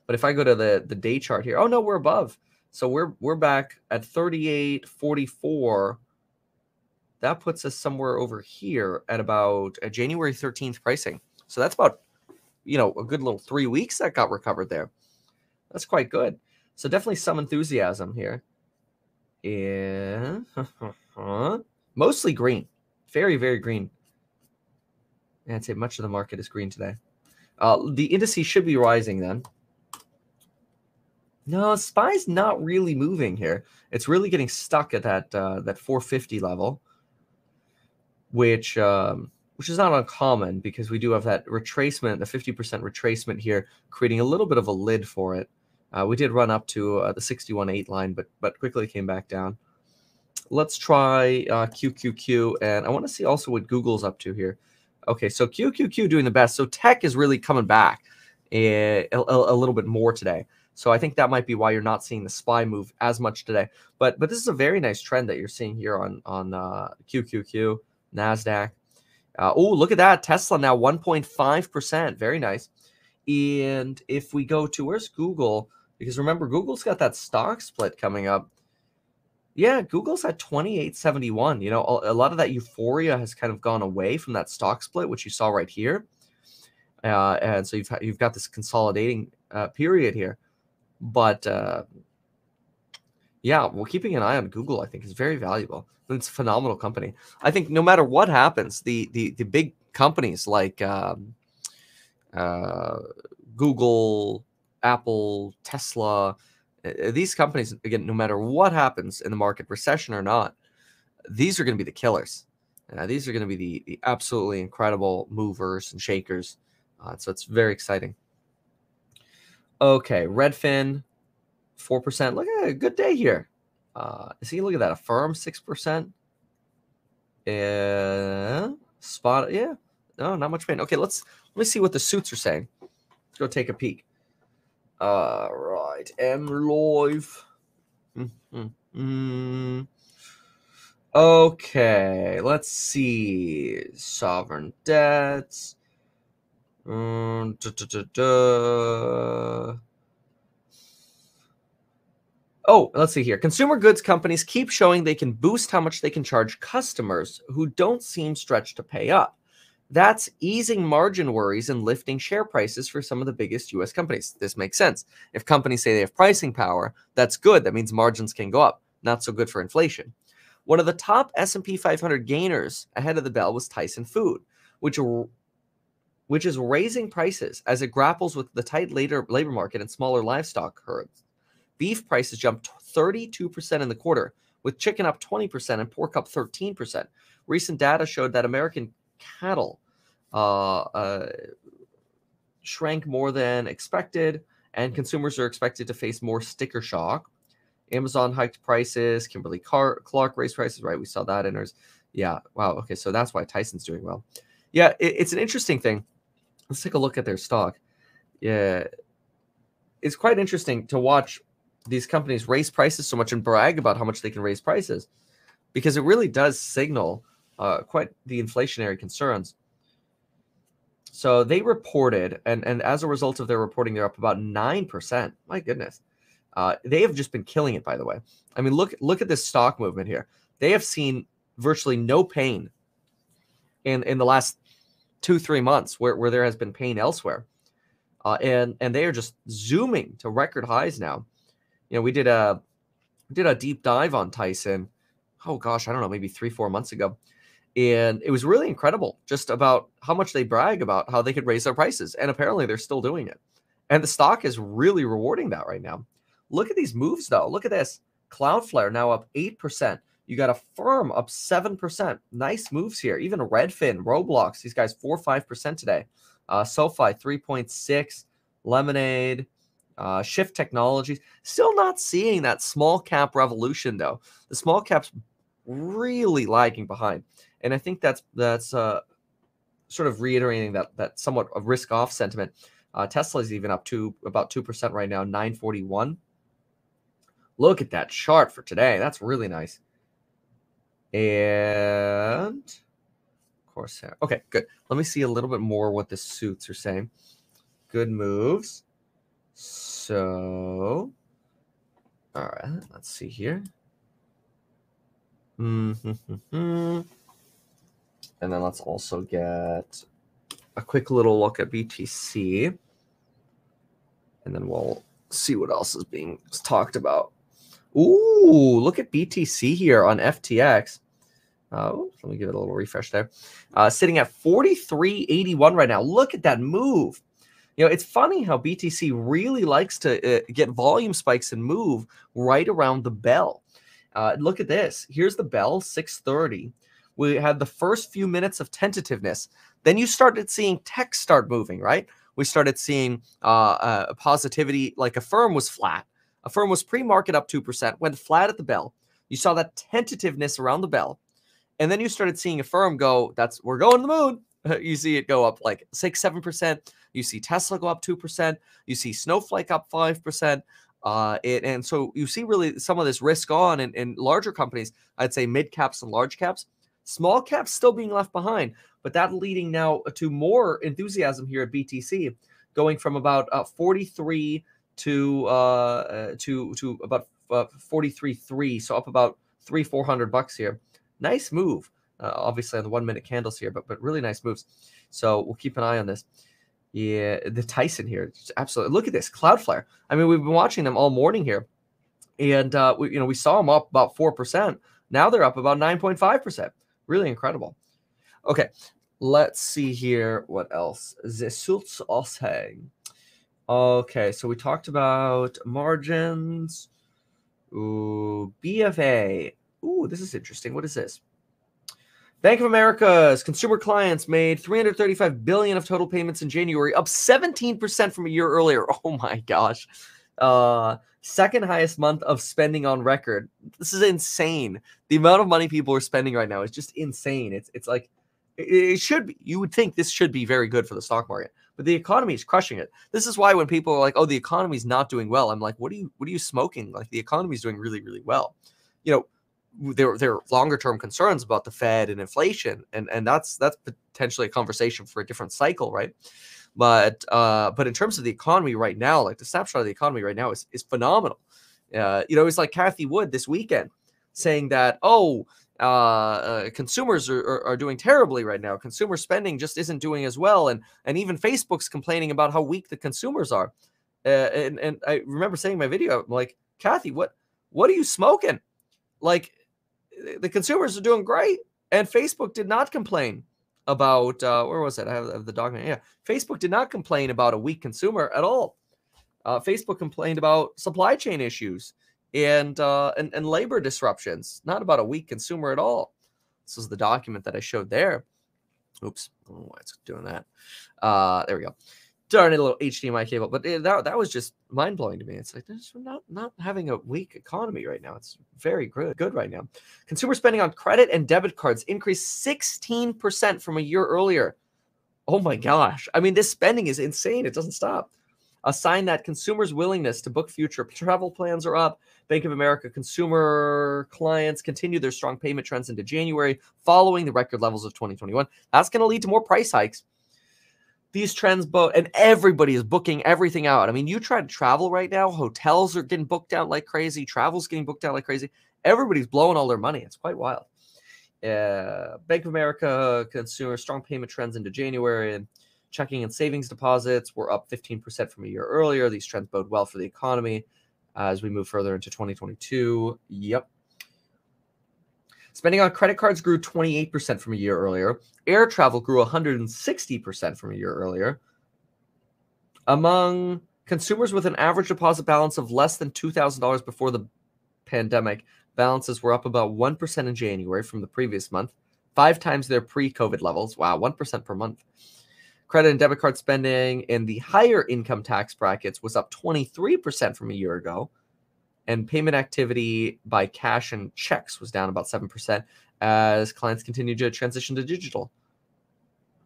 S1: But if I go to the the day chart here, oh no, we're above. So we're we're back at 38.44. That puts us somewhere over here at about a January 13th pricing. So that's about you know a good little three weeks that got recovered there. That's quite good. So definitely some enthusiasm here. Yeah, mostly green very, very green. And I'd say much of the market is green today. Uh, the indices should be rising then. No, SPY's not really moving here. It's really getting stuck at that uh, that 450 level, which um, which is not uncommon because we do have that retracement, the 50% retracement here, creating a little bit of a lid for it. Uh, we did run up to uh, the 61.8 line, but but quickly came back down let's try uh, QQQ. And I want to see also what Google's up to here. Okay, so QQQ doing the best. So tech is really coming back a, a, a, little bit more today. So I think that might be why you're not seeing the SPY move as much today. But but this is a very nice trend that you're seeing here on on uh, QQQ, Nasdaq. Uh, oh, look at that Tesla now 1.5 percent. Very nice. And if we go to where's Google? Because remember, Google's got that stock split coming up. Yeah, Google's at 2871. You know, a, a, lot of that euphoria has kind of gone away from that stock split, which you saw right here. Uh, and so you've you've got this consolidating uh, period here. But uh, yeah, well, keeping an eye on Google, I think, is very valuable. It's a phenomenal company. I think no matter what happens, the the the big companies like um, uh, Google, Apple, Tesla, uh, these companies again no matter what happens in the market recession or not these are going to be the killers uh, these are going to be the, the absolutely incredible movers and shakers uh, so it's very exciting okay redfin 4% look at a good day here uh see look at that Affirm 6% uh spot yeah no not much pain okay let's let me see what the suits are saying Let's go take a peek. All right, M Live. Mm-hmm. Okay, let's see. Sovereign debts. Da, oh, let's see here. Consumer goods companies keep showing they can boost how much they can charge customers who don't seem stretched to pay up. That's easing margin worries and lifting share prices for some of the biggest US companies. This makes sense. If companies say they have pricing power, that's good. That means margins can go up. Not so good for inflation. One of the top S&P 500 gainers ahead of the bell was Tyson Food, which which is raising prices as it grapples with the tight labor, labor market and smaller livestock herds. Beef prices jumped 32% in the quarter, with chicken up 20% and pork up 13%. Recent data showed that American cattle uh, uh, shrank more than expected, and consumers are expected to face more sticker shock. Amazon hiked prices. Kimberly Car- Clark raised prices. Right, we saw that in ours. Yeah. Wow. Okay, so that's why Tyson's doing well. Yeah, it, it's an interesting thing let's take a look at their stock. Yeah, it's quite interesting to watch these companies raise prices so much and brag about how much they can raise prices because it really does signal uh, quite the inflationary concerns. So they reported, and, and as a result of their reporting, they're up about 9%. My goodness. Uh, they have just been killing it, by the way. I mean, look look at this stock movement here. They have seen virtually no pain in, in the last two three months where, where there has been pain elsewhere uh, and and they are just zooming to record highs now you know we did a did a deep dive on tyson oh gosh i don't know maybe three four months ago. And it was really incredible just about how much they brag about how they could raise their prices and apparently they're still doing it. And the stock is really rewarding that right now. Look at these moves though. Look at this. Cloudflare now up 8% you got a firm up 7%. Nice moves here. Even Redfin, Roblox, these guys 4 5% today. Uh, SoFi 3.6, Lemonade, uh, Shift Technologies. Still not seeing that small cap revolution though. The small caps really lagging behind. And I think that's that's uh, sort of reiterating that that somewhat of risk off sentiment. Uh, Tesla is even up to about 2% right now, 941. Look at that chart for today. That's really nice. And Corsair. Okay, good. Let me see a little bit more what the suits are saying. Good moves. So, all right, let's see here. And then let's also get a quick little look at BTC. And then we'll see what else is being talked about. Ooh, look at BTC here on FTX. Uh, let me give it a little refresh there. Uh, sitting at 43.81 right now. Look at that move. You know, it's funny how BTC really likes to uh, get volume spikes and move right around the bell. Uh, look at this. Here's the bell, 630. We had the first few minutes of tentativeness. Then you started seeing tech start moving, right? We started seeing uh, uh, positivity, like Affirm was flat. Affirm was pre-market up 2%, went flat at the bell. You saw that tentativeness around the bell. And then you started seeing Affirm go, that's we're going to the moon. you see it go up like six, seven percent. You see Tesla go up two percent. You see Snowflake up five percent. Uh, it, and so you see really some of this risk on in, in larger companies. I'd say mid caps and large caps. Small caps still being left behind, but that leading now to more enthusiasm here at BTC, going from about uh, 43 to uh, uh to to about uh, 43.3, so up about three four hundred bucks here nice move. Uh, obviously on the one minute candles here, but but really nice moves. So we'll keep an eye on this. Yeah, the Tyson here, absolutely. Look at this Cloudflare. I mean, we've been watching them all morning here, and uh, we you know we saw them up about four percent. Now they're up about nine point five percent. Really incredible. Okay, let's see here. What else? Zesults Aushang. Okay, so we talked about margins. Ooh, BFA Ooh, this is interesting. What is this? Bank of America's consumer clients made 335 billion of total payments in January, up 17% from a year earlier. Oh my gosh. Uh second highest month of spending on record. This is insane. The amount of money people are spending right now is just insane. It's it's like It should be. You would think this should be very good for the stock market, but the economy is crushing it. This is why when people are like, "Oh, the economy's not doing well," I'm like, "What are you? What are you smoking? Like the economy's doing really, really well." You know, there there are longer term concerns about the Fed and inflation, and and that's that's potentially a conversation for a different cycle, right? But uh, but in terms of the economy right now, like the snapshot of the economy right now is is phenomenal. Uh, you know, it's like Cathie Wood this weekend saying that, oh, uh, uh, consumers are, are, are, doing terribly right now. Consumer spending just isn't doing as well, and and even Facebook's complaining about how weak the consumers are. Uh, and and I remember saying in my video, I'm like, Cathie, what what are you smoking? Like, the consumers are doing great, and Facebook did not complain about uh, where was it? I have, the document. Yeah, Facebook did not complain about a weak consumer at all. Uh, Facebook complained about supply chain issues and, uh, and and labor disruptions, not about a weak consumer at all. This is the document that I showed there. Oops, I don't know why it's doing that. Uh, there we go. Darn it, a little HDMI cable, but it, that that was just mind blowing to me. It's like we're not not having a weak economy right now. It's very good good right now. Consumer spending on credit and debit cards increased 16% from a year earlier. Oh my gosh! I mean, this spending is insane. It doesn't stop a sign that consumers' willingness to book future travel plans are up. Bank of America consumer clients continue their strong payment trends into January following the record levels of 2021. That's going to lead to more price hikes. These trends both, and everybody is booking everything out. I mean, you try to travel right now, hotels are getting booked out like crazy, travel's getting booked out like crazy. Everybody's blowing all their money. It's quite wild. Uh, Bank of America consumer strong payment trends into January and Checking and savings deposits were up 15% from a year earlier. These trends bode well for the economy as we move further into 2022. Yep. Spending on credit cards grew 28% from a year earlier. Air travel grew 160% from a year earlier. Among consumers with an average deposit balance of less than $2,000 before the pandemic, balances were up about 1% in January from the previous month, five times their pre COVID levels. Wow, 1% per month. Credit and debit card spending in the higher income tax brackets was up 23% from a year ago. And payment activity by cash and checks was down about 7% as clients continue to transition to digital.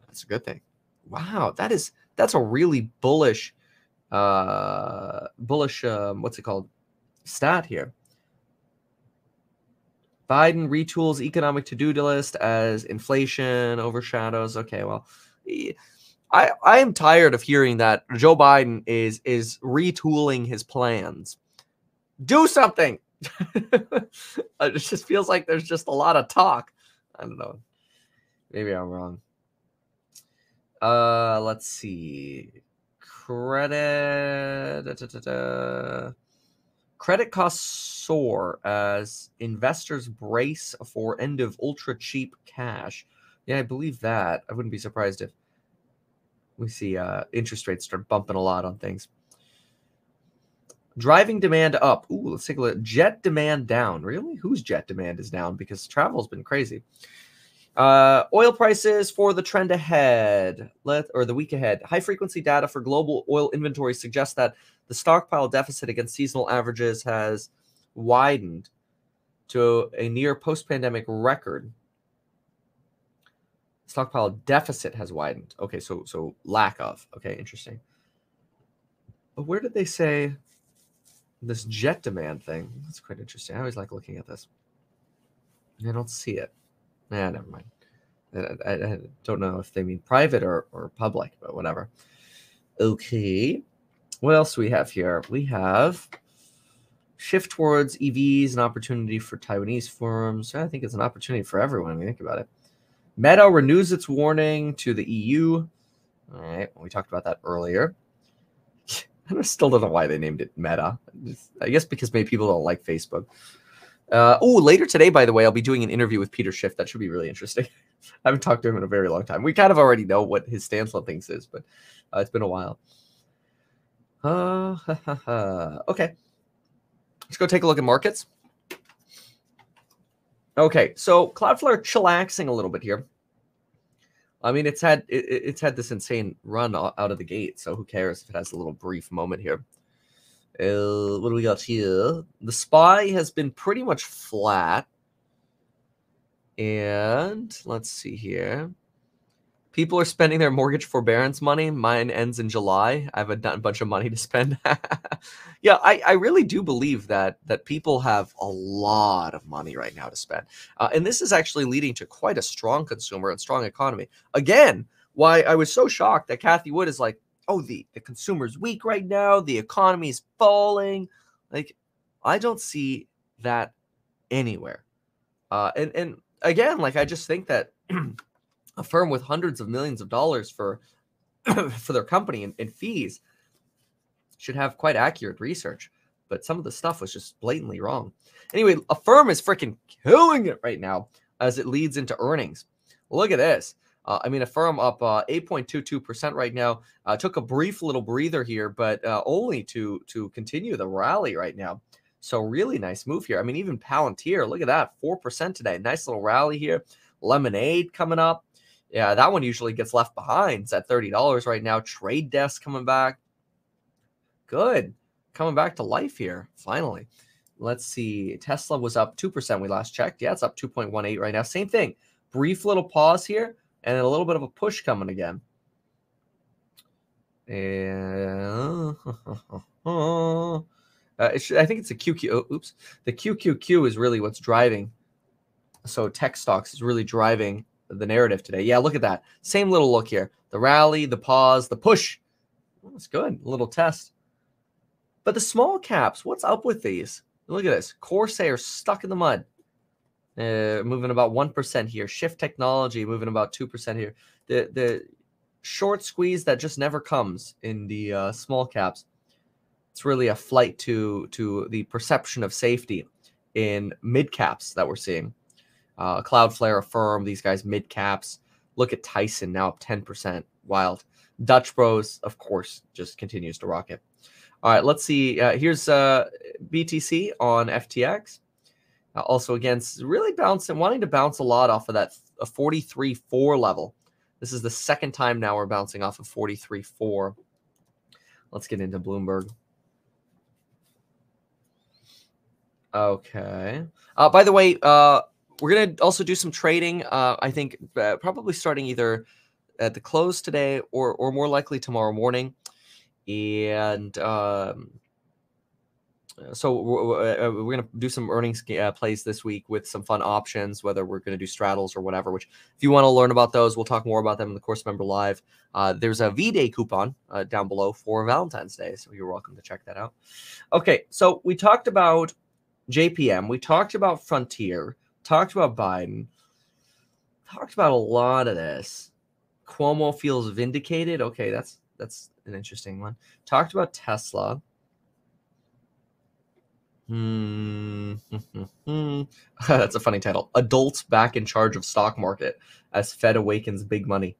S1: That's a good thing. Wow, that is that's a really bullish uh bullish um, what's it called stat here. Biden retools economic to-do list as inflation overshadows. Okay, well, I, I am tired of hearing that Joe Biden is is retooling his plans. Do something. it just feels like there's just a lot of talk. I don't know. Maybe I'm wrong. Uh, let's see. Credit. Da, da, da, Credit costs soar as investors brace for end of ultra cheap cash. Yeah, I believe that. I wouldn't be surprised if we see uh, interest rates start bumping a lot on things. Driving demand up. Ooh, let's take a look. Jet demand down. Really? Whose jet demand is down? Because travel's been crazy. Uh, oil prices for the trend ahead, let or the week ahead. High frequency data for global oil inventory suggests that the stockpile deficit against seasonal averages has widened to a near post pandemic record stockpile deficit has widened. Okay, so so lack of. Okay, interesting. But where did they say this jet demand thing? That's quite interesting. I always like looking at this. I don't see it. Nah, never mind. I, I, I don't know if they mean private or, or public, but whatever. Okay. What else we have here? We have shift towards EVs, an opportunity for Taiwanese firms. I think it's an opportunity for everyone when you think about it. Meta renews its warning to the EU. All right, we talked about that earlier. I still don't know why they named it Meta. I guess because maybe people don't like Facebook. Uh, oh, later today, by the way, I'll be doing an interview with Peter Schiff. That should be really interesting. I haven't talked to him in a very long time. We kind of already know what his stance on things is, but uh, it's been a while. Uh, okay. Let's go take a look at markets. Okay, so Cloudflare chillaxing a little bit here. I mean, it's had it, it's had this insane run out of the gate, so who cares if it has a little brief moment here? Uh, what do we got here? The spy has been pretty much flat, and let's see here. People are spending their mortgage forbearance money. Mine ends in July. I have a bunch of money to spend. yeah, I, I really do believe that that people have a lot of money right now to spend, uh, and this is actually leading to quite a strong consumer and strong economy. Again, why I was so shocked that Cathie Wood is like, "Oh, the the consumer's weak right now. The economy is falling." Like, I don't see that anywhere. Uh, and and again, like I just think that a firm with hundreds of millions of dollars for for their company and, and fees should have quite accurate research. But some of the stuff was just blatantly wrong. Anyway, Affirm is freaking killing it right now as it leads into earnings. Look at this. Uh, I mean, Affirm up uh, 8.22% right now. Uh, took a brief little breather here, but uh, only to to continue the rally right now. So really nice move here. I mean, even Palantir, look at that, 4% today. Nice little rally here. Lemonade coming up. Yeah, that one usually gets left behind. It's at $30 right now. Trade desk coming back. Good. Coming back to life here, finally. Let's see. Tesla was up 2% we last checked. Yeah, it's up 2.18 right now. Same thing. Brief little pause here and a little bit of a push coming again. And Uh, should, I think it's a QQ. Oh, oops, the QQQ is really what's driving. So tech stocks is really driving the narrative today. Yeah, look at that. Same little look here. The rally, the pause, the push. That's good. A little test. But the small caps, what's up with these? Look at this. Corsair stuck in the mud. Uh, moving about 1% here. Shift Technology moving about 2% here. The the short squeeze that just never comes in the uh, small caps it's really a flight to to the perception of safety in mid caps that we're seeing. Uh, Cloudflare, Affirm, these guys mid caps. Look at Tyson now up 10%. Wild. Dutch Bros, of course, just continues to rocket. All right, let's see. Uh, here's uh, BTC on FTX. Uh, also, again, really bouncing, wanting to bounce a lot off of that 43.4 level. This is the second time now we're bouncing off of 43.4. Let's get into Bloomberg. Okay. Uh, by the way, uh, we're gonna also do some trading. Uh, I think uh, probably starting either at the close today or or more likely tomorrow morning, and um, so we're, uh, we're, gonna do some earnings uh, plays this week with some fun options. Whether we're gonna do straddles or whatever. Which, if you want to learn about those, we'll talk more about them in the course member live. there's a V Day coupon down below for Valentine's Day, so you're welcome to check that out. Okay, so we talked about JPM, we talked about Frontier, talked about Biden, talked about a lot of this. Cuomo feels vindicated. Okay, that's that's an interesting one. Talked about Tesla. Hmm. that's a funny title. Adults back in charge of stock market as Fed awakens big money.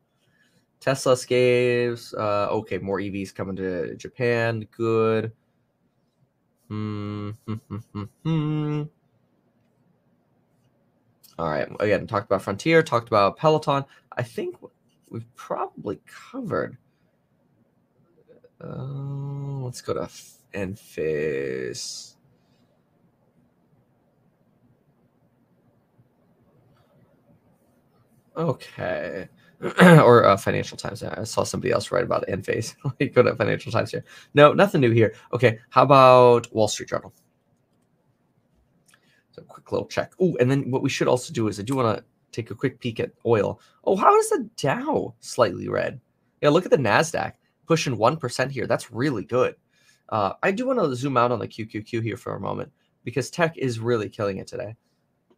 S1: Tesla scaves. Uh, okay, more EVs coming to Japan. Good. Hmm, hmm. All right. Again, talked about Frontier, talked about Peloton. I think we've probably covered. Uh, let's go to Enphase. Okay. or uh, Financial Times. I saw somebody else write about Enphase. go to Financial Times here. No, nothing new here. Okay, how about Wall Street Journal? So quick little check. Oh, and then what we should also do is I do want to take a quick peek at oil. Oh, how is the Dow slightly red? Yeah, look at the Nasdaq pushing one percent here. That's really good. Uh, I do want to zoom out on the QQQ here for a moment because tech is really killing it today.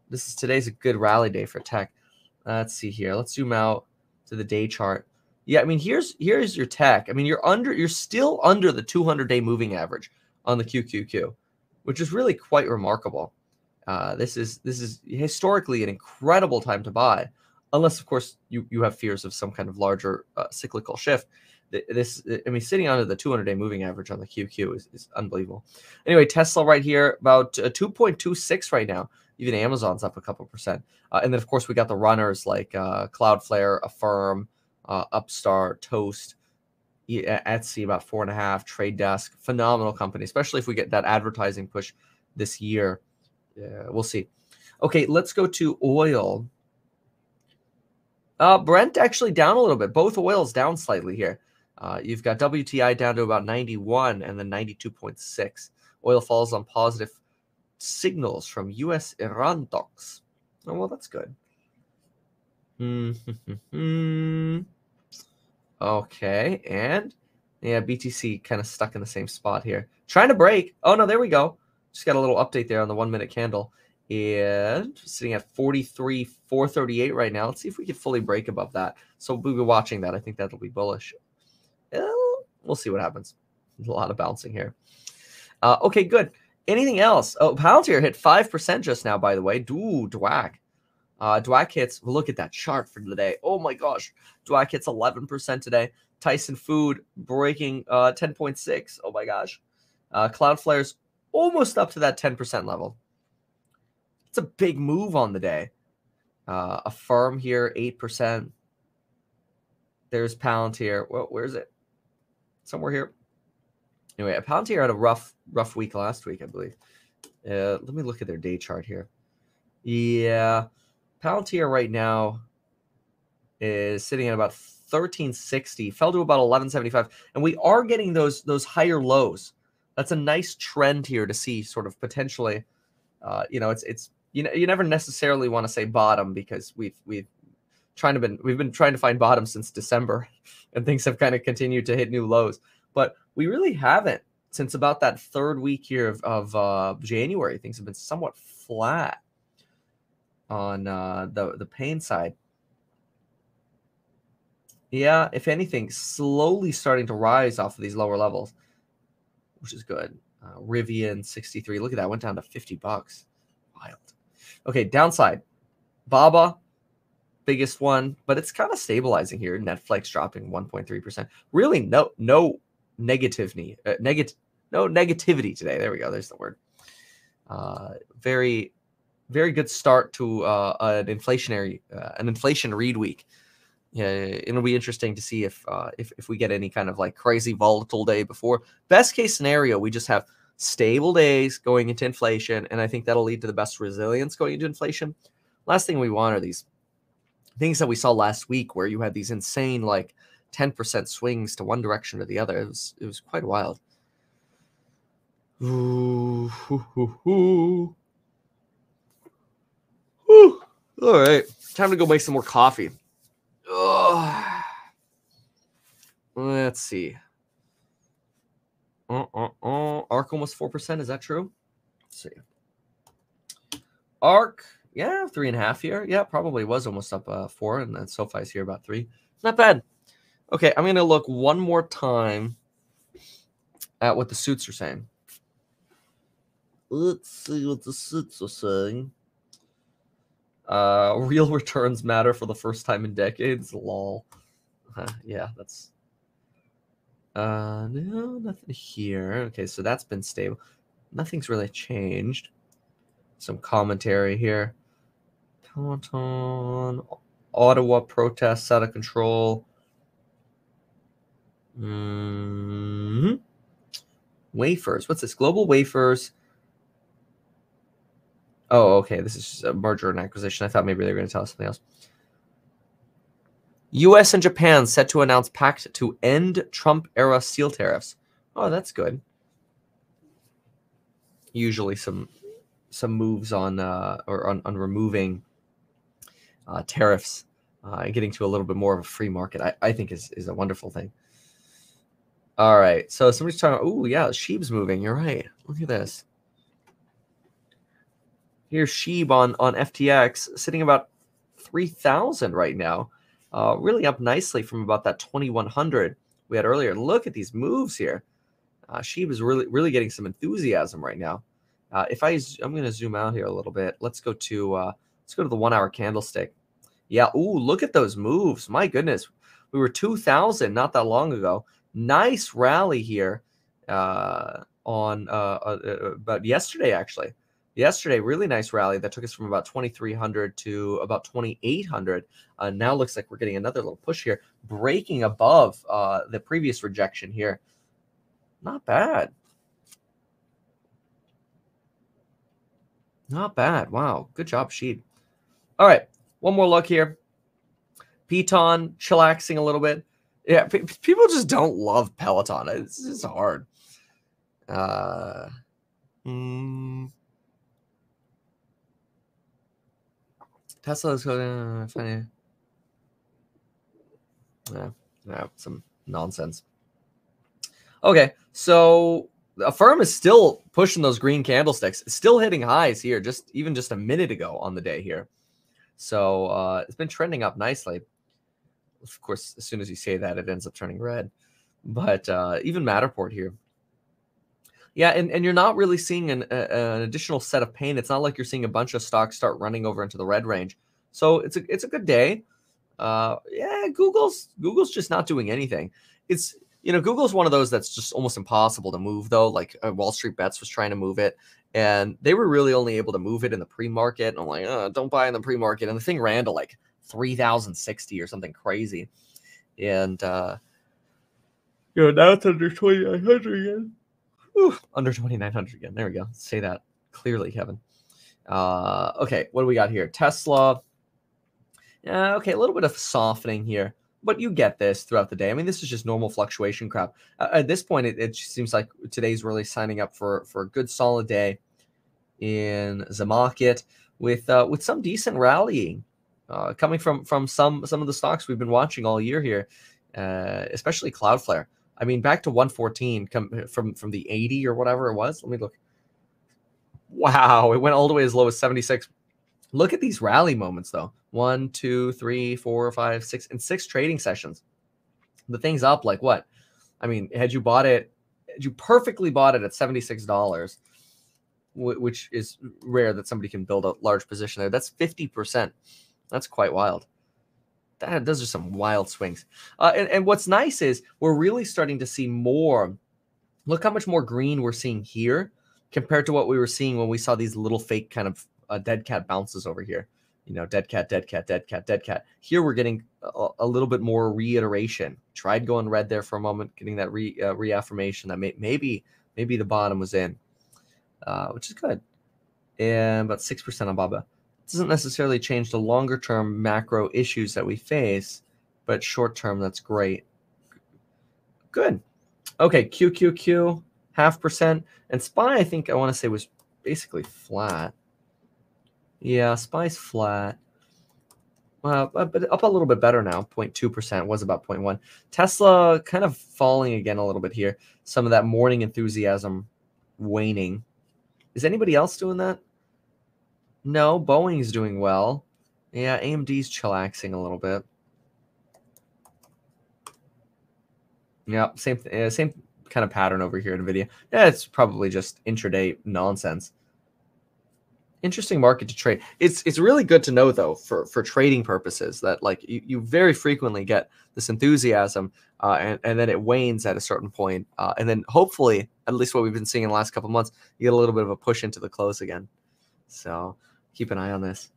S1: This is today's a good rally day for tech. let's see here. Let's zoom out to the day chart. Yeah, I mean here's here's your tech. I mean you're under you're still under the 200 day moving average on the QQQ, which is really quite remarkable. Uh, this is this is historically an incredible time to buy, unless of course you you have fears of some kind of larger uh, cyclical shift. This I mean sitting under the 200 day moving average on the QQ is, is unbelievable. Anyway, Tesla right here about uh, 2.26 right now. Even Amazon's up a couple percent. Uh, and then, of course, we got the runners like uh, Cloudflare, Affirm, Upstart, Toast, Etsy, about four and a half, Trade Desk. Phenomenal company, especially if we get that advertising push this year. Yeah, we'll see. Okay, let's go to oil. Uh, Brent actually down a little bit. Both oils down slightly here. Uh, you've got WTI down to about 91 and then 92.6. Oil falls on positive signals from U.S. Iran talks. Oh, well, that's good. okay, and yeah, BTC kind of stuck in the same spot here. Trying to break. Oh, no, there we go. Just got a little update there on the one minute candle. And sitting at 43, 438 right now. Let's see if we can fully break above that. So we'll be watching that. I think that'll be bullish. we'll see what happens. There's a lot of bouncing here. Uh, okay, good. Anything else? Oh, Palantir hit 5% just now, by the way. Ooh, DWAC. Uh, DWAC hits, look at that chart for the day. Oh my gosh. DWAC hits 11% today. Tyson Food breaking uh, 10.6. Oh my gosh. Uh, Cloudflare's almost up to that 10% level. It's a big move on the day. Uh, Affirm here, 8%. There's Palantir. Well, where's it? Somewhere here. Anyway, a Palantir had a rough, rough week last week, I believe. Uh, let me look at their day chart here. Yeah, Palantir right now is sitting at about 1360, fell to about 1175, and we are getting those those higher lows. That's a nice trend here to see, sort of potentially. Uh, you know, it's it's you know you never necessarily want to say bottom because we've we've trying to been we've been trying to find bottom since December, and things have kind of continued to hit new lows, but we really haven't since about that third week here of, of uh, January. Things have been somewhat flat on uh, the the pain side. Yeah, if anything, slowly starting to rise off of these lower levels, which is good. Uh, Rivian 63. Look at that. Went down to 50 bucks. Wild. Okay, downside. Baba, biggest one, but it's kind of stabilizing here. Netflix dropping 1.3%. Really, no, no negativity, uh, negative, no negativity today. There we go. There's the word. Uh, very very good start to uh, an inflationary uh, an inflation read week. Yeah, it'll be interesting to see if uh, if if we get any kind of like crazy volatile day before. Best case scenario, we just have stable days going into inflation, and I think that'll lead to the best resilience going into inflation. Last thing we want are these things that we saw last week, where you had these insane like ten percent swings to one direction or the other. It was it was quite wild. Ooh. Whew. All right. Time to go make some more coffee. Ugh. Let's see. Uh, uh, uh. ARK almost 4%. Is that true? Let's see. ARK, yeah, three and a half here. Yeah, probably was almost up uh, four, and then SoFi's here about three. Not bad. Okay, I'm going to look one more time at what the suits are saying. Let's see what the suits are saying. Uh, real returns matter for the first time in decades. Lol. Uh, yeah, that's. Uh, no, nothing here. Okay, so that's been stable. Nothing's really changed. Some commentary here. Peloton, Ottawa protests out of control. Mm-hmm. Wafers. What's this? Global Wafers Oh, okay. This is a merger and acquisition. I thought maybe they were going to tell us something else. U.S. and Japan set to announce pact to end Trump-era steel tariffs. Oh, that's good. Usually, some some moves on uh, or on, on removing uh, tariffs uh, and getting to a little bit more of a free market, I, I think is is a wonderful thing. All right, so somebody's talking. Oh, yeah, Sheeb's moving. You're right. Look at this. Here's Sheeb on, on FTX sitting about 3,000 right now. Uh, really up nicely from about that 2,100 we had earlier. Look at these moves here. Uh, Sheeb is really, really getting some enthusiasm right now. Uh, if I, I'm going to zoom out here a little bit. Let's go to, uh, let's go to the one hour candlestick. Yeah. Ooh, look at those moves. My goodness. We were 2000 not that long ago. Nice rally here uh, on uh, uh, uh about yesterday, actually yesterday really nice rally that took us from about 2300 to about 2800 uh, now looks like we're getting another little push here breaking above uh, the previous rejection here. Not bad. Not bad. Wow. Good job sheep all right. One more look here. Peloton chillaxing a little bit. Yeah, people just don't love Peloton. It's just hard. Uh, mm, Tesla is going uh, funny. Yeah, yeah, some nonsense. Okay, so Affirm is still pushing those green candlesticks, still hitting highs here, just even just a minute ago on the day here. So uh, it's been trending up nicely. Of course, as soon as you say that, it ends up turning red. But uh, even Matterport here. Yeah, and, and you're not really seeing an, a, an additional set of pain. It's not like you're seeing a bunch of stocks start running over into the red range. So it's a it's a good day. Uh, yeah, Google's Google's just not doing anything. It's you know Google's one of those that's just almost impossible to move though. Like uh, Wall Street Bets was trying to move it, and they were really only able to move it in the pre-market. And I'm like, oh, don't buy in the pre-market. And the thing ran to like three thousand sixty or something crazy, and uh, you know now it's under twenty nine hundred again. Whew, under twenty nine hundred again. There we go. Say that clearly, Kevin. Uh, okay, what do we got here? Tesla uh, okay, a little bit of softening here, but you get this throughout the day. I mean, this is just normal fluctuation crap. Uh, at this point, it, it seems like today's really signing up for for a good solid day in the market with uh, with some decent rallying uh, coming from from some some of the stocks we've been watching all year here, uh, especially Cloudflare. I mean, back to 114 come uh, from from the 80 or whatever it was. Let me look. Wow, it went all the way as low as 76. Look at these rally moments though. One, two, three, four, five, six, and six trading sessions. The thing's up like what? I mean, had you bought it, you perfectly bought it at $76, which is rare that somebody can build a large position there. That's 50%. That's quite wild. That, those are some wild swings. Uh, and, and what's nice is we're really starting to see more. Look how much more green we're seeing here compared to what we were seeing when we saw these little fake kind of uh, dead cat bounces over here. You know, dead cat, dead cat, dead cat, dead cat. Here we're getting a, a little bit more reiteration. Tried going red there for a moment, getting that re, uh, reaffirmation that may, maybe maybe the bottom was in, uh, which is good. And about six percent on Baba. Doesn't necessarily change the longer term macro issues that we face, but short term that's great. Good. Okay, QQQ half percent and SPY. I think I want to say was basically flat. Yeah, SPY's flat. Uh, but up a little bit better now. 0.2% was about 0.1. Tesla kind of falling again a little bit here. Some of that morning enthusiasm waning. Is anybody else doing that? No, Boeing's doing well. Yeah, AMD's chillaxing a little bit. Yeah, same uh, same kind of pattern over here at Nvidia. Yeah, it's probably just intraday nonsense interesting market to trade. It's it's really good to know though for for trading purposes that like you, you very frequently get this enthusiasm uh, and and then it wanes at a certain point, uh, and then hopefully at least what we've been seeing in the last couple months, you get a little bit of a push into the close again. So keep an eye on this.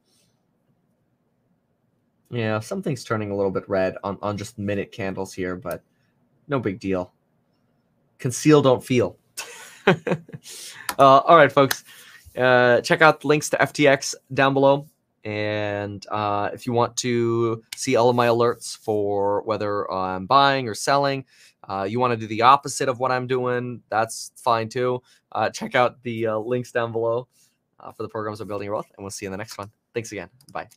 S1: Yeah, something's turning a little bit red on on just minute candles here, but no big deal. Conceal, don't feel. uh, all right, folks. Uh, check out the links to FTX down below. And uh, if you want to see all of my alerts for whether I'm buying or selling, uh, you want to do the opposite of what I'm doing, that's fine too. Uh, check out the uh, links down below Uh, for the programs of building your wealth, and we'll see you in the next one. Thanks again. Bye.